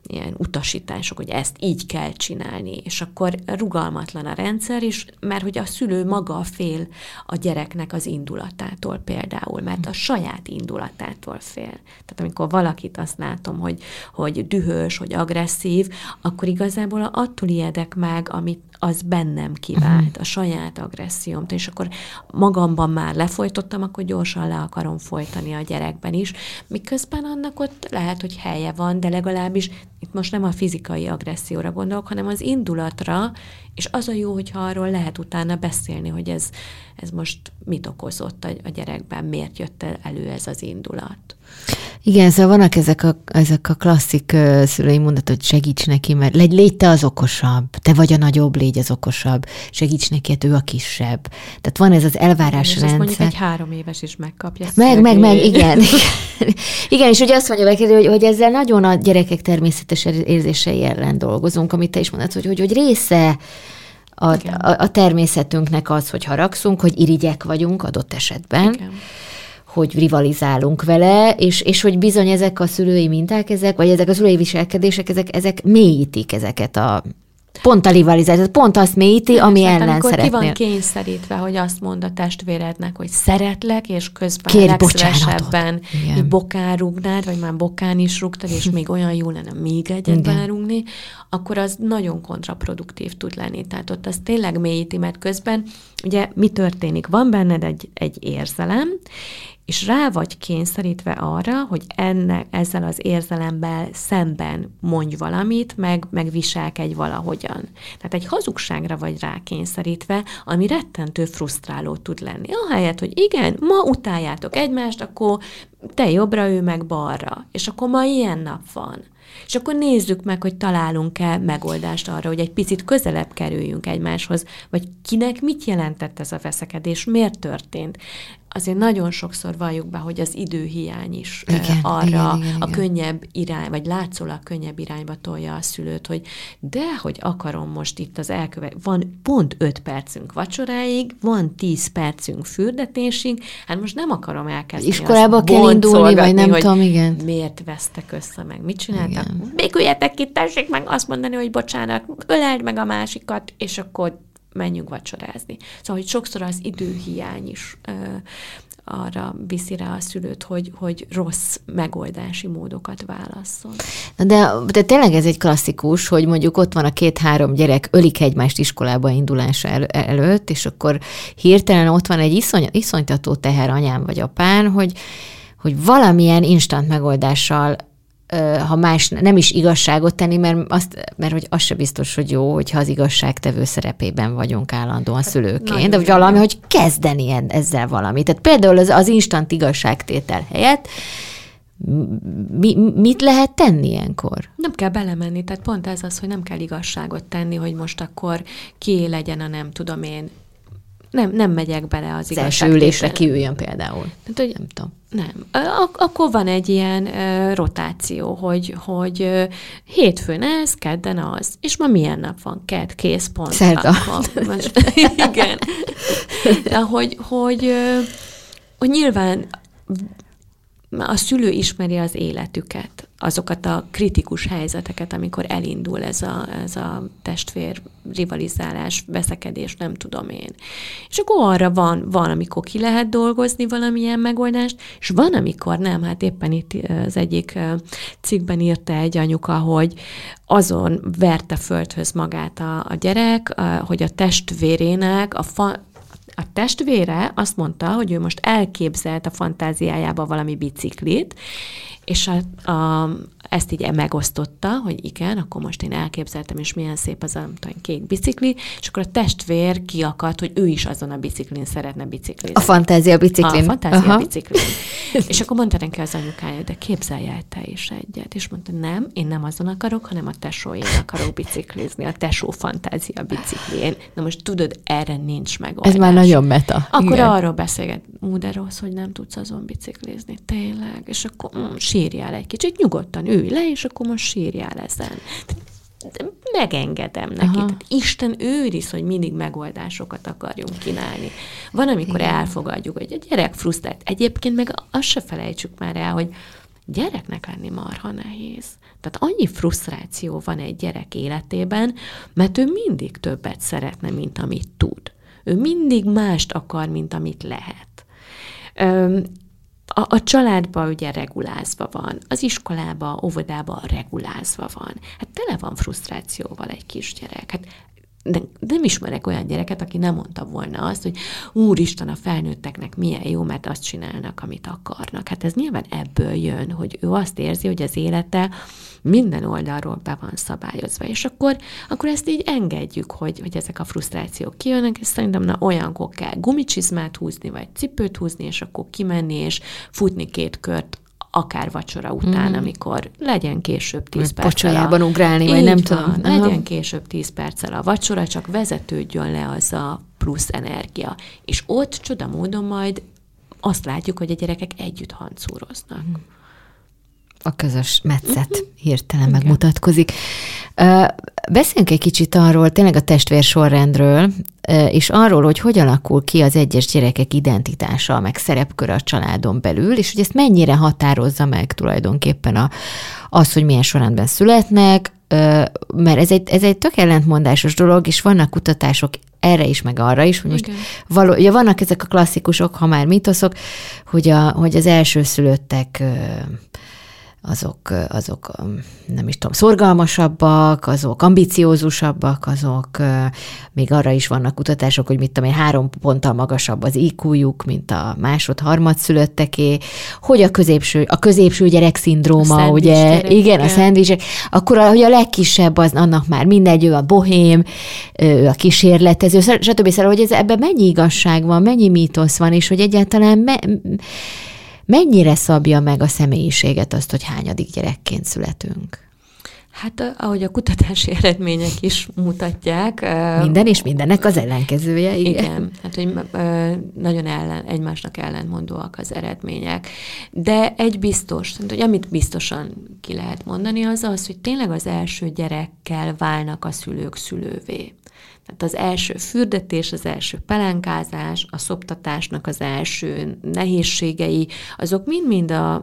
ilyen utasítások, hogy ezt így kell csinálni, és akkor rugalmatlan a rendszer is, mert hogy a szülő maga fél a gyereknek az indulatától például, mert a saját indulatától fél. Tehát amikor valakit azt látom, hogy, hogy dühös, hogy agresszív, akkor igazából attól ijedek meg, amit az bennem kivált, a saját agressziómt, és akkor magamban már lefolytottam, akkor gyorsan le akarom folytani a gyerekben is, miközben annak ott lehet, hogy helye van, de legalábbis itt most nem a fizikai agresszióra gondolok, hanem az indulatra, és az a jó, hogyha arról lehet utána beszélni, hogy ez, ez most mit okozott a, a gyerekben, miért jött elő ez az indulat. Igen, szóval vannak ezek a, ezek a klasszik szülői mondat, hogy segíts neki, mert legy, légy te az okosabb, te vagy a nagyobb, légy az okosabb, segíts neki, hát ő a kisebb. Tehát van ez az elvárás és rendszer. mondjuk egy három éves is megkapja. Meg, meg, meg, igen. igen, és ugye azt mondja neki, hogy, hogy ezzel nagyon a gyerekek természetes érzései ellen dolgozunk, amit te is mondod, hogy, hogy, hogy része a, a, a természetünknek az, hogy haragszunk, hogy irigyek vagyunk adott esetben. Igen hogy rivalizálunk vele, és, és hogy bizony ezek a szülői minták, ezek, vagy ezek a szülői viselkedések, ezek, ezek mélyítik ezeket a Pont a rivalizáció, pont azt mélyíti, ami hát, ellen amikor szeretnél. ki van kényszerítve, hogy azt mond a testvérednek, hogy szeretlek, és közben Kér legszívesebben bokán rúgnád, vagy már bokán is rúgtad, és még olyan jó lenne még egyet belerúgni, akkor az nagyon kontraproduktív tud lenni. Tehát ott az tényleg mélyíti, mert közben ugye mi történik? Van benned egy, egy érzelem, és rá vagy kényszerítve arra, hogy ennek, ezzel az érzelemmel szemben mondj valamit, meg, meg viselkedj valahogyan. Tehát egy hazugságra vagy rá kényszerítve, ami rettentő frusztráló tud lenni. Ahelyett, hogy igen, ma utáljátok egymást, akkor te jobbra, ő meg balra. És akkor ma ilyen nap van. És akkor nézzük meg, hogy találunk-e megoldást arra, hogy egy picit közelebb kerüljünk egymáshoz, vagy kinek mit jelentett ez a veszekedés, miért történt azért nagyon sokszor valljuk be, hogy az időhiány is igen, arra igen, igen, a igen. könnyebb irány, vagy látszólag könnyebb irányba tolja a szülőt, hogy de, hogy akarom most itt az elkövet, van pont 5 percünk vacsoráig, van 10 percünk fürdetésig, hát most nem akarom elkezdeni Iskolába kell indulni, vagy nem tudom, igen. Miért vesztek össze, meg mit csináltak? Béküljetek ki, tessék meg azt mondani, hogy bocsánat, öleld meg a másikat, és akkor menjünk vacsorázni. Szóval, hogy sokszor az időhiány is ö, arra viszi rá a szülőt, hogy, hogy rossz megoldási módokat válasszon. De, de tényleg ez egy klasszikus, hogy mondjuk ott van a két-három gyerek, ölik egymást iskolába indulása el, előtt, és akkor hirtelen ott van egy iszony, iszonytató teher anyám vagy apán, hogy, hogy valamilyen instant megoldással ha más nem is igazságot tenni, mert, azt, mert hogy az se biztos, hogy jó, hogyha az igazságtevő szerepében vagyunk állandóan hát, szülőként, de hogy valami, hogy kezdeni ezzel valamit. Tehát például az, az instant igazságtétel helyett mi, mit lehet tenni ilyenkor? Nem kell belemenni, tehát pont ez az, hogy nem kell igazságot tenni, hogy most akkor ki legyen a nem tudom én nem, nem megyek bele az, az első ülésre kiüljön például. Tehát, hogy nem tudom. Nem. Ak- akkor van egy ilyen uh, rotáció, hogy, hogy uh, hétfőn ez, kedden az. És ma milyen nap van? Kedd, kész, pont. Szerda. Most, igen. De hogy, hogy, uh, hogy nyilván a szülő ismeri az életüket, azokat a kritikus helyzeteket, amikor elindul ez a, ez a testvér rivalizálás, veszekedés, nem tudom én. És akkor arra van, van, amikor ki lehet dolgozni valamilyen megoldást, és van, amikor nem. Hát éppen itt az egyik cikkben írta egy anyuka, hogy azon verte földhöz magát a, a gyerek, hogy a testvérének a fa, a testvére azt mondta, hogy ő most elképzelt a fantáziájába valami biciklit, és a, a, ezt így megosztotta, hogy igen, akkor most én elképzeltem, és milyen szép az a tudom, kék bicikli, és akkor a testvér kiakadt, hogy ő is azon a biciklin szeretne biciklizni. A fantázia biciklin. A fantázia Aha. biciklin. és akkor mondta neki az anyukája, de képzelj el te is egyet. És mondta, nem, én nem azon akarok, hanem a tesóén akarok biciklizni, a tesó fantázia biciklén. Na most tudod, erre nincs megoldás. Ez már nagyon meta. Akkor igen. arról beszélget, ú, de rossz, hogy nem tudsz azon biciklizni, tényleg. És akkor mm, sírjál egy kicsit, nyugodtan ülj le, és akkor most sírjál ezen. Megengedem neki. Tehát Isten őriz, hogy mindig megoldásokat akarjunk kínálni. Van, amikor Igen. elfogadjuk, hogy a gyerek frusztrált. Egyébként meg azt se felejtsük már el, hogy gyereknek lenni marha nehéz. Tehát annyi frusztráció van egy gyerek életében, mert ő mindig többet szeretne, mint amit tud. Ő mindig mást akar, mint amit lehet a, a családban ugye regulázva van, az iskolába, óvodába regulázva van. Hát tele van frusztrációval egy kisgyerek. Hát de nem ismerek olyan gyereket, aki nem mondta volna azt, hogy úristen, a felnőtteknek milyen jó, mert azt csinálnak, amit akarnak. Hát ez nyilván ebből jön, hogy ő azt érzi, hogy az élete minden oldalról be van szabályozva, és akkor, akkor ezt így engedjük, hogy, hogy ezek a frusztrációk kijönnek, és szerintem na olyankor kell gumicsizmát húzni, vagy cipőt húzni, és akkor kimenni, és futni két kört akár vacsora után, mm. amikor legyen később 10 perccel. A... ugrálni, vagy nem van, tudom. Legyen Aha. később 10 perccel a vacsora, csak vezetődjön le az a plusz energia. És ott csoda módon majd azt látjuk, hogy a gyerekek együtt hancúroznak. Mm a közös metszet uh-huh. hirtelen Igen. megmutatkozik. Beszéljünk egy kicsit arról, tényleg a testvér sorrendről, és arról, hogy hogy alakul ki az egyes gyerekek identitása, meg szerepköre a családon belül, és hogy ezt mennyire határozza meg tulajdonképpen a, az, hogy milyen sorrendben születnek, mert ez egy, ez egy tök ellentmondásos dolog, és vannak kutatások erre is, meg arra is, hogy most való, ugye vannak ezek a klasszikusok, ha már mitoszok, hogy, a, hogy az elsőszülöttek azok, azok nem is tudom, szorgalmasabbak, azok ambiciózusabbak, azok még arra is vannak kutatások, hogy mit tudom én, három ponttal magasabb az iq mint a másod-harmad szülötteké, hogy a középső, a középső gyerek szindróma, a ugye, gyerek, igen, igen, a szendvicsek, akkor hogy a legkisebb az annak már mindegy, ő a bohém, ő a kísérletező, stb. Szóval, hogy ez, ebben mennyi igazság van, mennyi mítosz van, és hogy egyáltalán me, mennyire szabja meg a személyiséget azt, hogy hányadik gyerekként születünk? Hát ahogy a kutatási eredmények is mutatják. Minden és mindennek az ellenkezője, igen. Igen, hát hogy nagyon ellen, egymásnak ellentmondóak az eredmények. De egy biztos, hogy amit biztosan ki lehet mondani, az az, hogy tényleg az első gyerekkel válnak a szülők szülővé. Tehát az első fürdetés, az első pelenkázás, a szoptatásnak az első nehézségei, azok mind-mind a,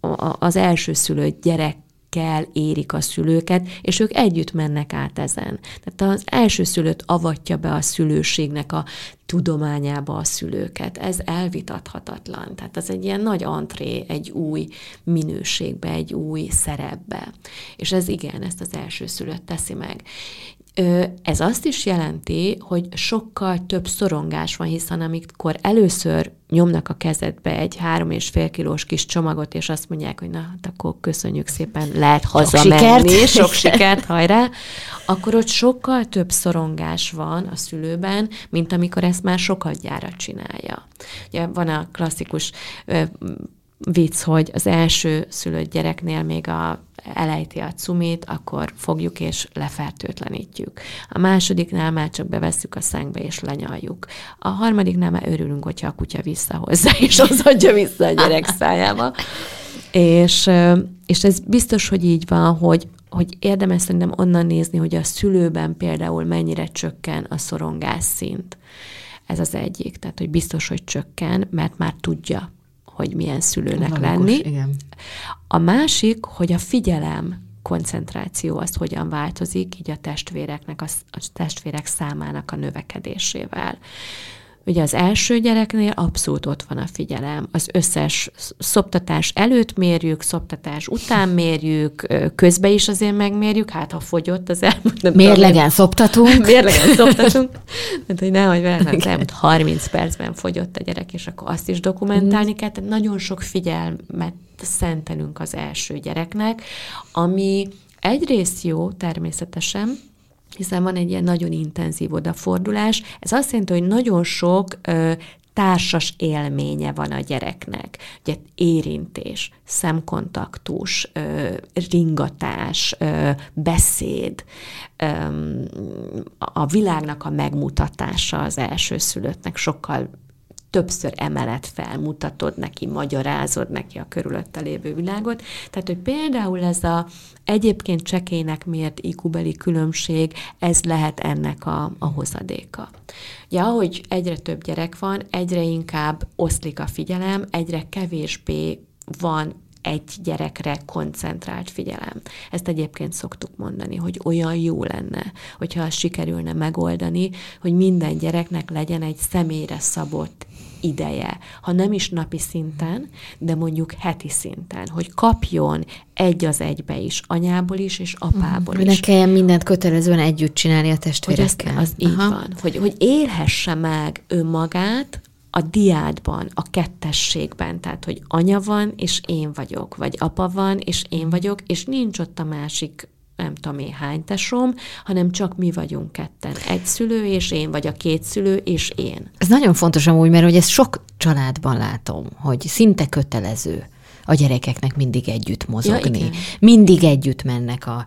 a, az első szülött gyerek kell érik a szülőket, és ők együtt mennek át ezen. Tehát az első szülőt avatja be a szülőségnek a tudományába a szülőket. Ez elvitathatatlan. Tehát ez egy ilyen nagy antré egy új minőségbe, egy új szerepbe. És ez igen, ezt az első szülött teszi meg. Ez azt is jelenti, hogy sokkal több szorongás van, hiszen amikor először nyomnak a kezedbe egy három és fél kilós kis csomagot, és azt mondják, hogy na, hát akkor köszönjük szépen, lehet hazamenni, sok sikert, sok sikert hajrá, akkor ott sokkal több szorongás van a szülőben, mint amikor ezt már sokat gyára csinálja. Ugye van a klasszikus vicc, hogy az első szülött gyereknél még a elejti a cumit, akkor fogjuk és lefertőtlenítjük. A másodiknál már csak bevesszük a szánkba és lenyaljuk. A harmadiknál már örülünk, hogyha a kutya visszahozza, és az adja vissza a gyerek szájába. És, és ez biztos, hogy így van, hogy, hogy érdemes szerintem onnan nézni, hogy a szülőben például mennyire csökken a szorongás szint. Ez az egyik, tehát hogy biztos, hogy csökken, mert már tudja, hogy milyen szülőnek lenni. Igen. A másik, hogy a figyelem koncentráció az hogyan változik, így a testvéreknek, a, a testvérek számának a növekedésével. Ugye az első gyereknél abszolút ott van a figyelem. Az összes szoptatás előtt mérjük, szoptatás után mérjük, közben is azért megmérjük, hát ha fogyott az elmúlt... Mérlegen szoptatunk. Mérlegen szoptatunk. Tehát, hogy nehogy velem, az elmúlt 30 percben fogyott a gyerek, és akkor azt is dokumentálni mm. kell. Tehát nagyon sok figyelmet szentelünk az első gyereknek, ami egyrészt jó természetesen, hiszen van egy ilyen nagyon intenzív odafordulás. Ez azt jelenti, hogy nagyon sok ö, társas élménye van a gyereknek. Ugye érintés, szemkontaktus, ö, ringatás, ö, beszéd, ö, a világnak a megmutatása az elsőszülöttnek sokkal többször emelet fel, mutatod neki, magyarázod neki a körülötte lévő világot. Tehát, hogy például ez a egyébként csekének mért ikubeli különbség, ez lehet ennek a, a hozadéka. Ugye, ahogy egyre több gyerek van, egyre inkább oszlik a figyelem, egyre kevésbé van egy gyerekre koncentrált figyelem. Ezt egyébként szoktuk mondani, hogy olyan jó lenne, hogyha sikerülne megoldani, hogy minden gyereknek legyen egy személyre szabott ideje, ha nem is napi szinten, de mondjuk heti szinten, hogy kapjon egy az egybe is, anyából is, és apából uh-huh. is. Ne kelljen mindent kötelezően együtt csinálni a testvérekkel. Hogy az így Aha. van, hogy, hogy élhesse meg önmagát a diádban, a kettességben, tehát, hogy anya van, és én vagyok, vagy apa van, és én vagyok, és nincs ott a másik nem tudom én hány tesom, hanem csak mi vagyunk ketten. Egy szülő és én, vagy a két szülő és én. Ez nagyon fontos amúgy, mert hogy ezt sok családban látom, hogy szinte kötelező a gyerekeknek mindig együtt mozogni. Ja, mindig együtt mennek a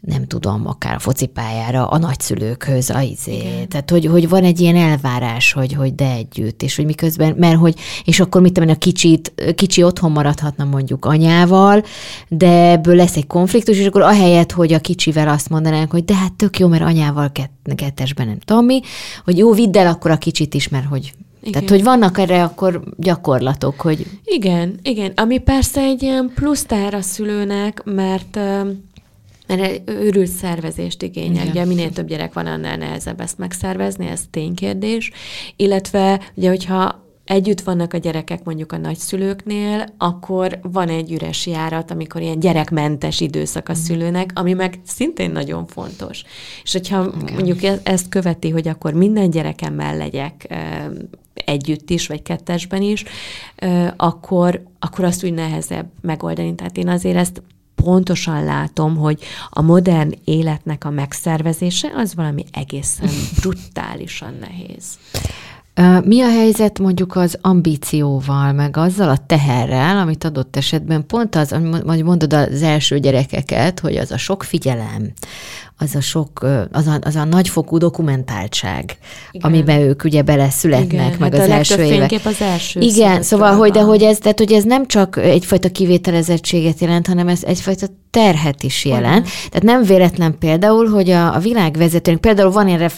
nem tudom, akár a focipályára, a nagyszülőkhöz, a izé. Tehát, hogy, hogy van egy ilyen elvárás, hogy, hogy de együtt, és hogy miközben, mert hogy, és akkor mit tudom a kicsit, kicsi otthon maradhatna mondjuk anyával, de ebből lesz egy konfliktus, és akkor ahelyett, hogy a kicsivel azt mondanánk, hogy de hát tök jó, mert anyával kett, kettesben nem tudom mi, hogy jó, vidd el akkor a kicsit is, mert hogy igen. Tehát, hogy vannak erre akkor gyakorlatok, hogy... Igen, igen, ami persze egy ilyen plusz tár a szülőnek, mert mert őrült szervezést igényel. Igen. Ugye minél több gyerek van, annál nehezebb ezt megszervezni, ez ténykérdés. Illetve, ugye, hogyha együtt vannak a gyerekek mondjuk a nagyszülőknél, akkor van egy üres járat, amikor ilyen gyerekmentes időszak a szülőnek, ami meg szintén nagyon fontos. És hogyha Igen. mondjuk e-, ezt követi, hogy akkor minden gyerekemmel legyek együtt is, vagy kettesben is, akkor, akkor azt úgy nehezebb megoldani. Tehát én azért ezt pontosan látom, hogy a modern életnek a megszervezése az valami egészen brutálisan nehéz. Mi a helyzet mondjuk az ambícióval, meg azzal a teherrel, amit adott esetben pont az, hogy mondod az első gyerekeket, hogy az a sok figyelem, az a sok, az a, az a nagyfokú dokumentáltság, Igen. amiben ők ugye beleszületnek, Igen, meg hát az a első évek. az első Igen, szóval, hogy, de hogy ez, tehát, hogy ez nem csak egyfajta kivételezettséget jelent, hanem ez egyfajta terhet is jelent. Olyan. Tehát nem véletlen például, hogy a, a világvezetőnk, például van erre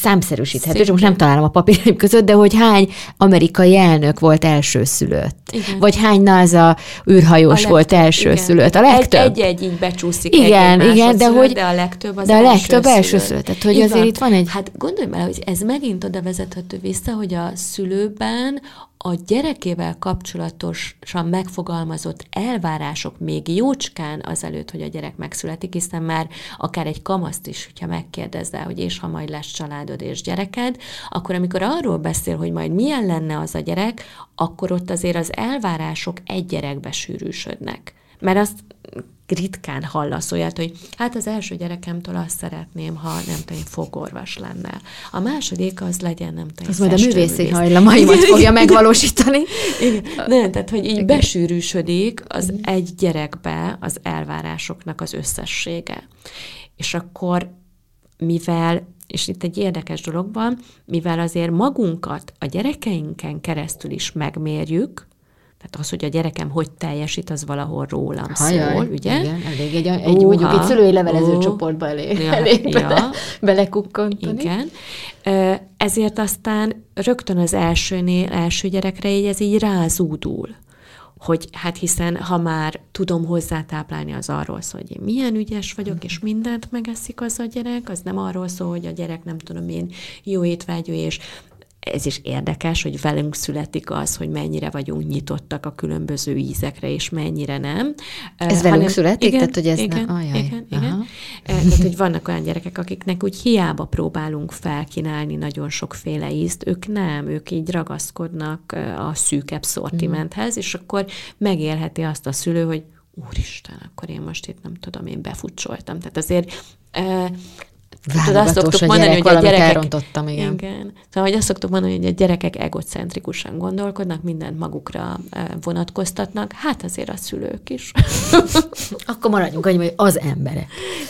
számszerűsíthető, és most nem találom a papíraim között, de hogy hány amerikai elnök volt elsőszülött. Igen. Vagy hány NASA űrhajós legtöbb, volt elsőszülött. A legtöbb. Egy-egy így becsúszik. Igen, egy igen, de hogy... De a legtöbb az De a legtöbb elsőszülött. Hogy Igen. azért itt van egy... Hát gondolj bele, hogy ez megint oda vezethető vissza, hogy a szülőben a gyerekével kapcsolatosan megfogalmazott elvárások még jócskán azelőtt, hogy a gyerek megszületik, hiszen már akár egy kamaszt is, hogyha megkérdezel, hogy és ha majd lesz családod és gyereked, akkor amikor arról beszél, hogy majd milyen lenne az a gyerek, akkor ott azért az elvárások egy gyerekbe sűrűsödnek. Mert azt ritkán hallasz olyat, hogy hát az első gyerekemtől azt szeretném, ha nem tudom, fogorvos lenne. A második az legyen, nem tudom, Az majd a művészi hajlamaimat fogja megvalósítani. Igen. Nem, tehát, hogy így besűrűsödik az mhm. egy gyerekbe az elvárásoknak az összessége. És akkor, mivel és itt egy érdekes dolog van, mivel azért magunkat a gyerekeinken keresztül is megmérjük, tehát az, hogy a gyerekem hogy teljesít, az valahol rólam Hajaj, szól, ugye? Igen, elég egy, egy Uha, mondjuk egy szülői levelező uh, csoportba elég, ja, elég ja, bele, belekukkantani. Igen. Ezért aztán rögtön az elsőnél, első gyerekre így ez így rázúdul hogy hát hiszen ha már tudom hozzátáplálni, az arról szól, hogy én milyen ügyes vagyok, és mindent megeszik az a gyerek, az nem arról szól, hogy a gyerek nem tudom én jó étvágyú, és ez is érdekes, hogy velünk születik az, hogy mennyire vagyunk nyitottak a különböző ízekre, és mennyire nem. Ez velünk hanem, születik? Igen, tehát, hogy ez igen, ne... Ajaj. igen, igen. Tehát, hogy vannak olyan gyerekek, akiknek úgy hiába próbálunk felkínálni nagyon sokféle ízt, ők nem, ők így ragaszkodnak a szűkebb szortimenthez, és akkor megélheti azt a szülő, hogy úristen, akkor én most itt nem tudom, én befutcsoltam. Tehát azért Tudod, azt szoktuk mondani, gyerek, hogy a gyerekek... elrontottam, igen. igen. Szóval, hogy azt szoktuk mondani, hogy a gyerekek egocentrikusan gondolkodnak, mindent magukra vonatkoztatnak, hát azért a szülők is. akkor maradjunk annyi, hogy az emberek.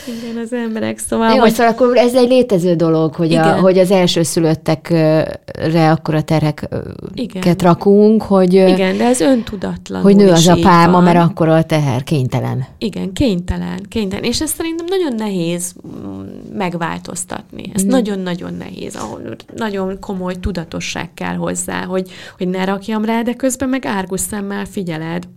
Igen, az emberek, szóval... Jó, hogy... szóval akkor ez egy létező dolog, hogy, a, hogy az első szülöttekre akkor a terheket rakunk, hogy... Igen, de ez öntudatlan. Hogy nő az a pálma, mert akkor a teher kénytelen. Igen, kénytelen, kénytelen. És ez szerintem nagyon nehéz meg megváltoztatni. Ez mm. nagyon-nagyon nehéz, ahol nagyon komoly tudatosság kell hozzá, hogy, hogy ne rakjam rá, de közben meg árgus szemmel figyeled,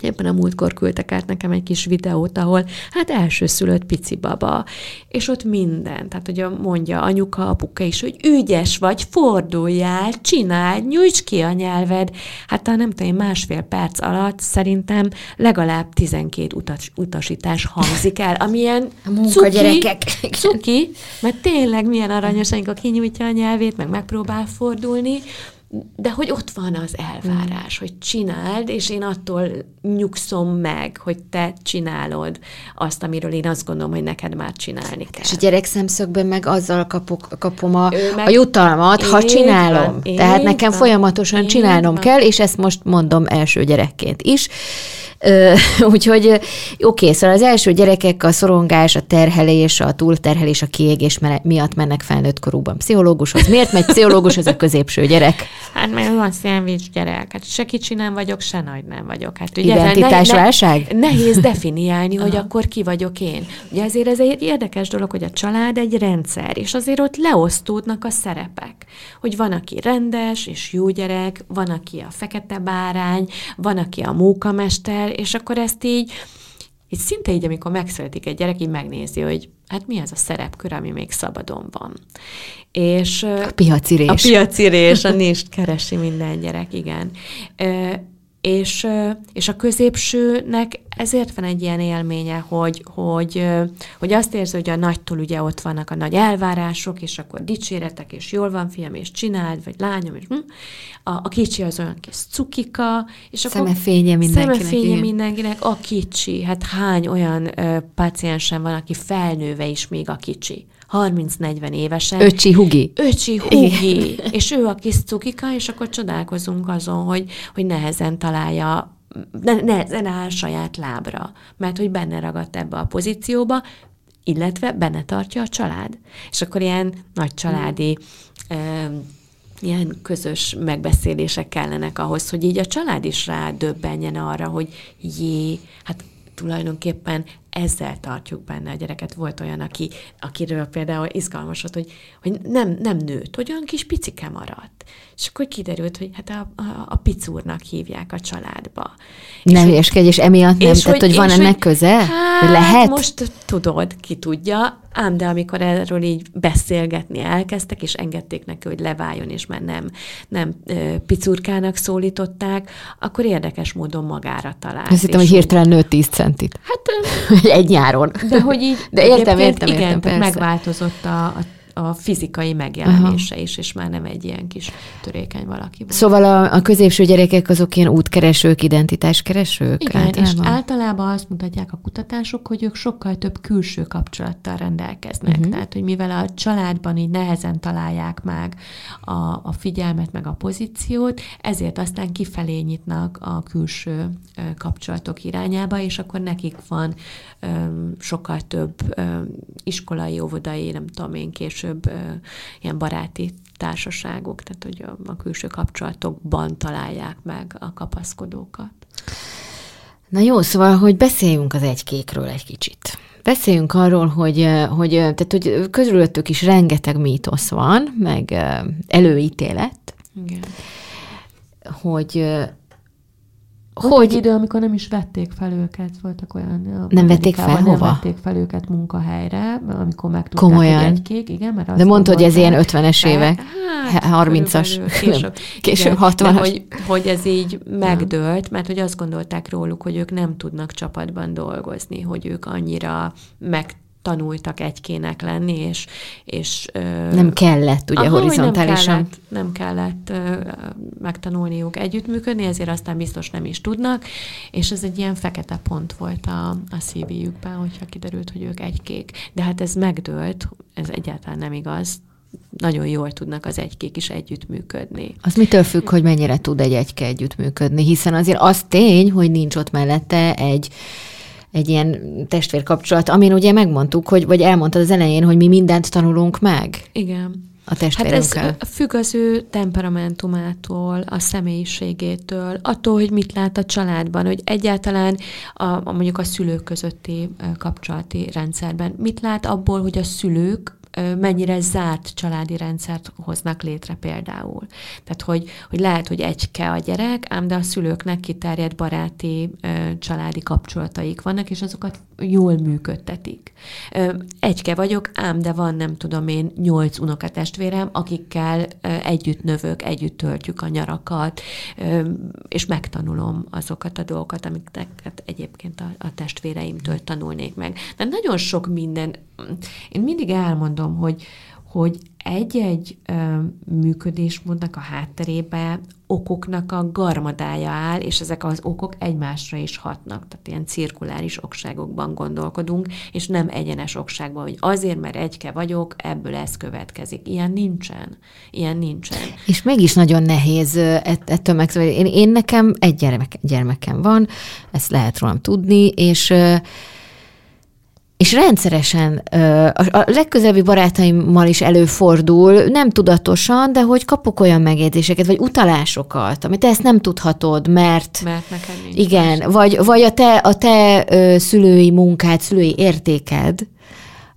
Éppen a múltkor küldtek át nekem egy kis videót, ahol hát elsőszülött pici baba, és ott minden, tehát hogy mondja anyuka, apuka is, hogy ügyes vagy, forduljál, csinálj, nyújts ki a nyelved. Hát a nem tudom, másfél perc alatt szerintem legalább 12 utas, utasítás hangzik el, amilyen a cuki, cuki, mert tényleg milyen aranyos, amikor kinyújtja a nyelvét, meg megpróbál fordulni, de hogy ott van az elvárás, mm. hogy csináld, és én attól nyugszom meg, hogy te csinálod azt, amiről én azt gondolom, hogy neked már csinálni kell. És a gyerek szemszögben meg azzal kapok, kapom a, meg, a jutalmat, ha csinálom. Van, Tehát nekem van, folyamatosan csinálnom van. kell, és ezt most mondom első gyerekként is. Úgyhogy oké, okay, szóval az első gyerekek a szorongás, a terhelés, a túlterhelés, a kiégés miatt mennek felnőtt korúban pszichológushoz. Miért megy pszichológushoz a középső gyerek? Hát mert van szendvics gyerek, hát se kicsi nem vagyok, se nagy nem vagyok. Hát ugye Identitásválság? Ne, nehéz definiálni, hogy akkor ki vagyok én. Ugye azért ez egy érdekes dolog, hogy a család egy rendszer, és azért ott leosztódnak a szerepek. Hogy van, aki rendes és jó gyerek, van, aki a fekete bárány, van, aki a mókamester, és akkor ezt így, így szinte így, amikor megszületik egy gyerek, így megnézi, hogy hát mi az a szerepkör, ami még szabadon van. És, a piacirés. A piacirés, a nést keresi minden gyerek, igen. És, és a középsőnek ezért van egy ilyen élménye, hogy, hogy, hogy azt érzi, hogy a nagytól ugye ott vannak a nagy elvárások, és akkor dicséretek, és jól van, fiam, és csináld, vagy lányom, és hm. a, a kicsi az olyan kis cukika, és akkor szemefénye mindenkinek. Szemefénye mindenkinek, a kicsi. Hát hány olyan ö, paciensen van, aki felnőve is még a kicsi. 30-40 évesen. Öcsi Hugi. Öcsi Hugi. és ő a kis cukika, és akkor csodálkozunk azon, hogy, hogy nehezen találja ne, nehezen áll saját lábra, mert hogy benne ragadt ebbe a pozícióba, illetve benne tartja a család. És akkor ilyen nagy családi ilyen közös megbeszélések kellenek ahhoz, hogy így a család is rádöbbenjen arra, hogy jé, hát tulajdonképpen ezzel tartjuk benne a gyereket. Volt olyan, aki, akiről például izgalmas volt, hogy, hogy nem, nem nőtt, hogy olyan kis picike maradt. És akkor kiderült, hogy hát a, a, a picúrnak hívják a családba. Nem hülyeskedj, és emiatt nem, és tehát hogy, hogy van ennek hogy, köze? Hát, lehet? most tudod, ki tudja, ám de amikor erről így beszélgetni elkezdtek, és engedték neki, hogy leváljon, és már nem, nem picurkának szólították, akkor érdekes módon magára talált. Azt hittem, hogy hirtelen nőtt 10 centit. Hát egy nyáron. De hogy így... De értem, értem, igen, értem, persze. megváltozott a, a a fizikai megjelenése Aha. is, és már nem egy ilyen kis törékeny valaki. Szóval a, a középső gyerekek azok ilyen útkeresők, identitáskeresők? Igen, általában? és általában azt mutatják a kutatások, hogy ők sokkal több külső kapcsolattal rendelkeznek. Uh-huh. Tehát, hogy mivel a családban így nehezen találják meg a, a figyelmet, meg a pozíciót, ezért aztán kifelé nyitnak a külső kapcsolatok irányába, és akkor nekik van sokkal több iskolai, óvodai, nem tudom én, később ilyen baráti társaságok, tehát hogy a, a külső kapcsolatokban találják meg a kapaszkodókat. Na jó, szóval, hogy beszéljünk az egykékről egy kicsit. Beszéljünk arról, hogy, hogy, tehát, hogy közülöttük is rengeteg mítosz van, meg előítélet, Igen. hogy volt hogy... egy idő, amikor nem is vették fel őket, voltak olyan... Nem vették fel hova? Nem vették fel őket munkahelyre, amikor megtudták, Komolyan. hogy egykék, igen, mert De mondta, hogy ez ilyen 50-es évek, hát, 30-as, később, később 60-as. hogy, hogy ez így megdőlt, mert hogy azt gondolták róluk, hogy ők nem tudnak csapatban dolgozni, hogy ők annyira meg tanultak egykének lenni, és... és nem kellett, ugye, aha, horizontálisan. Nem kellett, nem kellett megtanulniuk együttműködni, ezért aztán biztos nem is tudnak, és ez egy ilyen fekete pont volt a, a szívijükben, hogyha kiderült, hogy ők egykék. De hát ez megdőlt, ez egyáltalán nem igaz, nagyon jól tudnak az egykék is együttműködni. Az mitől függ, hogy mennyire tud egy egyke együttműködni, hiszen azért az tény, hogy nincs ott mellette egy egy ilyen testvérkapcsolat, amin ugye megmondtuk, hogy, vagy elmondtad az elején, hogy mi mindent tanulunk meg. Igen. A testvérünkkel. Hát ez függ az ő temperamentumától, a személyiségétől, attól, hogy mit lát a családban, hogy egyáltalán a, a mondjuk a szülők közötti kapcsolati rendszerben mit lát abból, hogy a szülők mennyire zárt családi rendszert hoznak létre például. Tehát, hogy, hogy lehet, hogy egyke a gyerek, ám de a szülőknek kiterjedt baráti családi kapcsolataik vannak, és azokat jól működtetik. Egyke vagyok, ám de van, nem tudom én, nyolc unokatestvérem, akikkel együtt növök, együtt töltjük a nyarakat, és megtanulom azokat a dolgokat, amiket egyébként a, a testvéreimtől tanulnék meg. De nagyon sok minden, én mindig elmondom, hogy, hogy egy-egy ö, működésmódnak a hátterébe okoknak a garmadája áll, és ezek az okok egymásra is hatnak. Tehát ilyen cirkuláris okságokban gondolkodunk, és nem egyenes okságban, hogy azért, mert egyke vagyok, ebből ez következik. Ilyen nincsen. Ilyen nincsen. És mégis nagyon nehéz ettől megszólni. Én, én nekem egy gyermek, gyermekem van, ezt lehet rólam tudni, és és rendszeresen a legközelebbi barátaimmal is előfordul, nem tudatosan, de hogy kapok olyan megjegyzéseket, vagy utalásokat, amit te ezt nem tudhatod, mert... Mert nekem nincs. Igen, vagy, vagy a te, a te szülői munkád, szülői értéked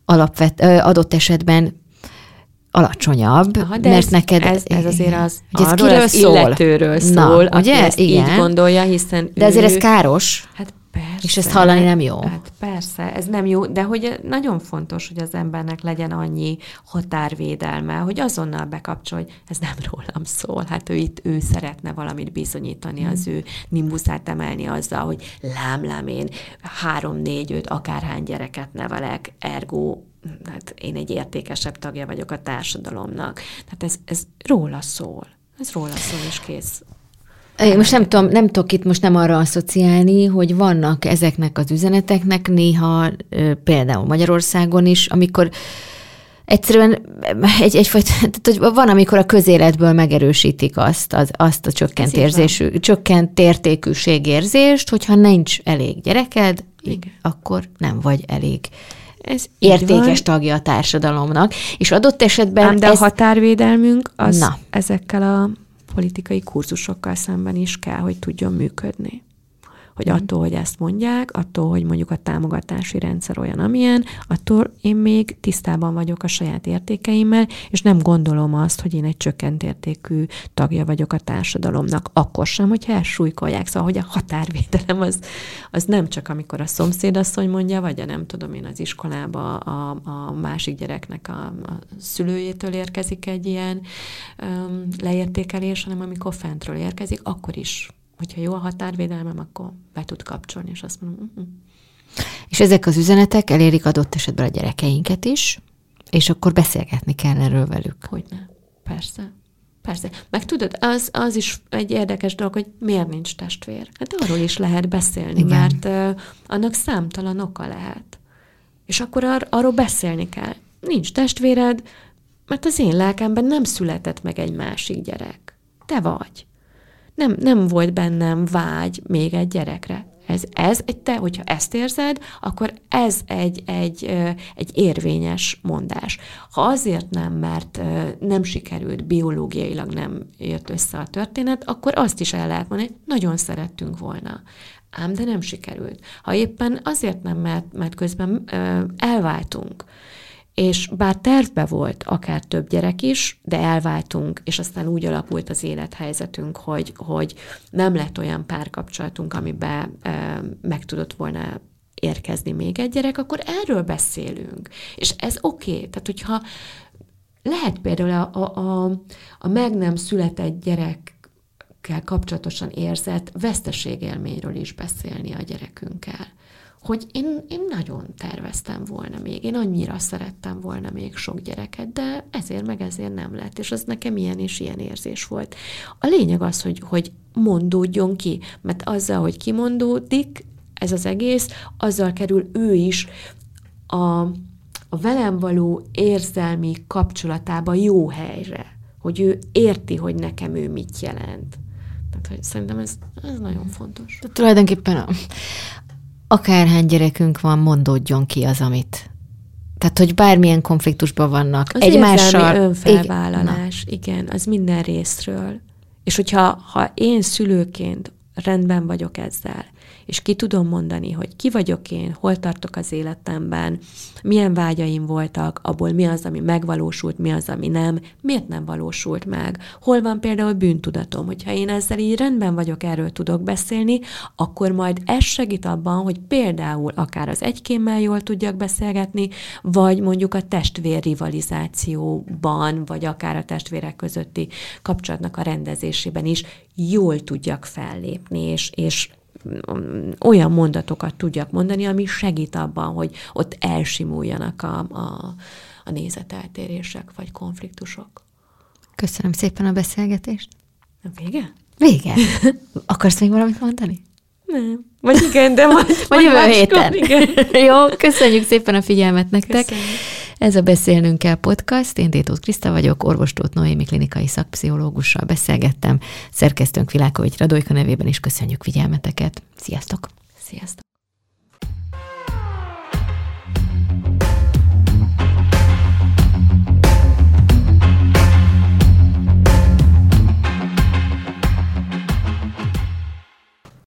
alapvet, adott esetben alacsonyabb, Aha, de mert ez, neked... Ez, ez azért az, ez arról az szól? illetőről szól, Na, ugye? aki ezt Igen. így gondolja, hiszen De azért ő, ez káros. Hát Persze. És ezt hallani nem jó. Hát persze, ez nem jó, de hogy nagyon fontos, hogy az embernek legyen annyi határvédelme, hogy azonnal bekapcsol, hogy ez nem rólam szól. Hát ő itt, ő szeretne valamit bizonyítani, az ő nimbuszát emelni azzal, hogy lám, lám én három, négy, öt, akárhány gyereket nevelek, ergo hát én egy értékesebb tagja vagyok a társadalomnak. Tehát ez, ez róla szól. Ez róla szól, és kész. Én most nem tudom, nem tudok itt most nem arra asszociálni, hogy vannak ezeknek az üzeneteknek néha például Magyarországon is, amikor egyszerűen egy, egyfajta, tehát, hogy van, amikor a közéletből megerősítik azt, az, azt a csökkent, érzésű, csökkent értékűségérzést, hogyha nincs elég gyereked, Igen. akkor nem vagy elég ez értékes tagja a társadalomnak, és adott esetben... Ám de ez... a határvédelmünk az Na. ezekkel a politikai kurzusokkal szemben is kell, hogy tudjon működni hogy mhm. attól, hogy ezt mondják, attól, hogy mondjuk a támogatási rendszer olyan, amilyen, attól én még tisztában vagyok a saját értékeimmel, és nem gondolom azt, hogy én egy csökkent értékű tagja vagyok a társadalomnak, akkor sem, hogyha elsúlykolják. Szóval, hogy a határvédelem az, az nem csak amikor a szomszédasszony mondja, vagy a nem tudom én az iskolába a, a másik gyereknek a, a szülőjétől érkezik egy ilyen um, leértékelés, hanem amikor fentről érkezik, akkor is hogyha jó a határvédelmem, akkor be tud kapcsolni, és azt mondom, uh-huh. És ezek az üzenetek elérik adott esetben a gyerekeinket is, és akkor beszélgetni kell erről velük. Hogyne, persze. Persze. Meg tudod, az, az is egy érdekes dolog, hogy miért nincs testvér. Hát arról is lehet beszélni, Igen. mert uh, annak számtalan oka lehet. És akkor ar- arról beszélni kell. Nincs testvéred, mert az én lelkemben nem született meg egy másik gyerek. Te vagy nem, nem volt bennem vágy még egy gyerekre. Ez, ez egy te, hogyha ezt érzed, akkor ez egy, egy, egy érvényes mondás. Ha azért nem, mert nem sikerült, biológiailag nem jött össze a történet, akkor azt is el lehet mondani, nagyon szerettünk volna. Ám de nem sikerült. Ha éppen azért nem, mert, mert közben elváltunk, és bár tervbe volt akár több gyerek is, de elváltunk, és aztán úgy alakult az élethelyzetünk, hogy, hogy nem lett olyan párkapcsolatunk, amiben e, meg tudott volna érkezni még egy gyerek, akkor erről beszélünk. És ez oké. Okay. Tehát, hogyha lehet például a, a, a, a meg nem született gyerekkel kapcsolatosan érzett veszteségélményről is beszélni a gyerekünkkel hogy én, én nagyon terveztem volna még, én annyira szerettem volna még sok gyereket, de ezért meg ezért nem lett, és az nekem ilyen és ilyen érzés volt. A lényeg az, hogy, hogy mondódjon ki, mert azzal, hogy kimondódik ez az egész, azzal kerül ő is a, a velem való érzelmi kapcsolatába jó helyre, hogy ő érti, hogy nekem ő mit jelent. Tehát, hogy szerintem ez, ez nagyon fontos. Tehát tulajdonképpen a, akárhány gyerekünk van, mondódjon ki az, amit tehát, hogy bármilyen konfliktusban vannak az egymással. önfelvállalás, igen. igen, az minden részről. És hogyha ha én szülőként rendben vagyok ezzel, és ki tudom mondani, hogy ki vagyok én, hol tartok az életemben, milyen vágyaim voltak, abból mi az, ami megvalósult, mi az, ami nem, miért nem valósult meg, hol van például bűntudatom, hogyha én ezzel így rendben vagyok, erről tudok beszélni, akkor majd ez segít abban, hogy például akár az egykémmel jól tudjak beszélgetni, vagy mondjuk a testvér rivalizációban, vagy akár a testvérek közötti kapcsolatnak a rendezésében is jól tudjak fellépni, és, és olyan mondatokat tudjak mondani, ami segít abban, hogy ott elsimuljanak a, a, a nézeteltérések vagy konfliktusok. Köszönöm szépen a beszélgetést. Vége? Vége. Akarsz még valamit mondani? Nem. Vagy igen, de majd, majd jövő héten. Igen. Jó, köszönjük szépen a figyelmet nektek. Köszönjük. Ez a Beszélnünk kell podcast. Én Détót Kriszta vagyok, orvostót Noémi klinikai szakpszichológussal beszélgettem. Szerkesztőnk Vilákovics Radojka nevében is köszönjük figyelmeteket. Sziasztok! Sziasztok!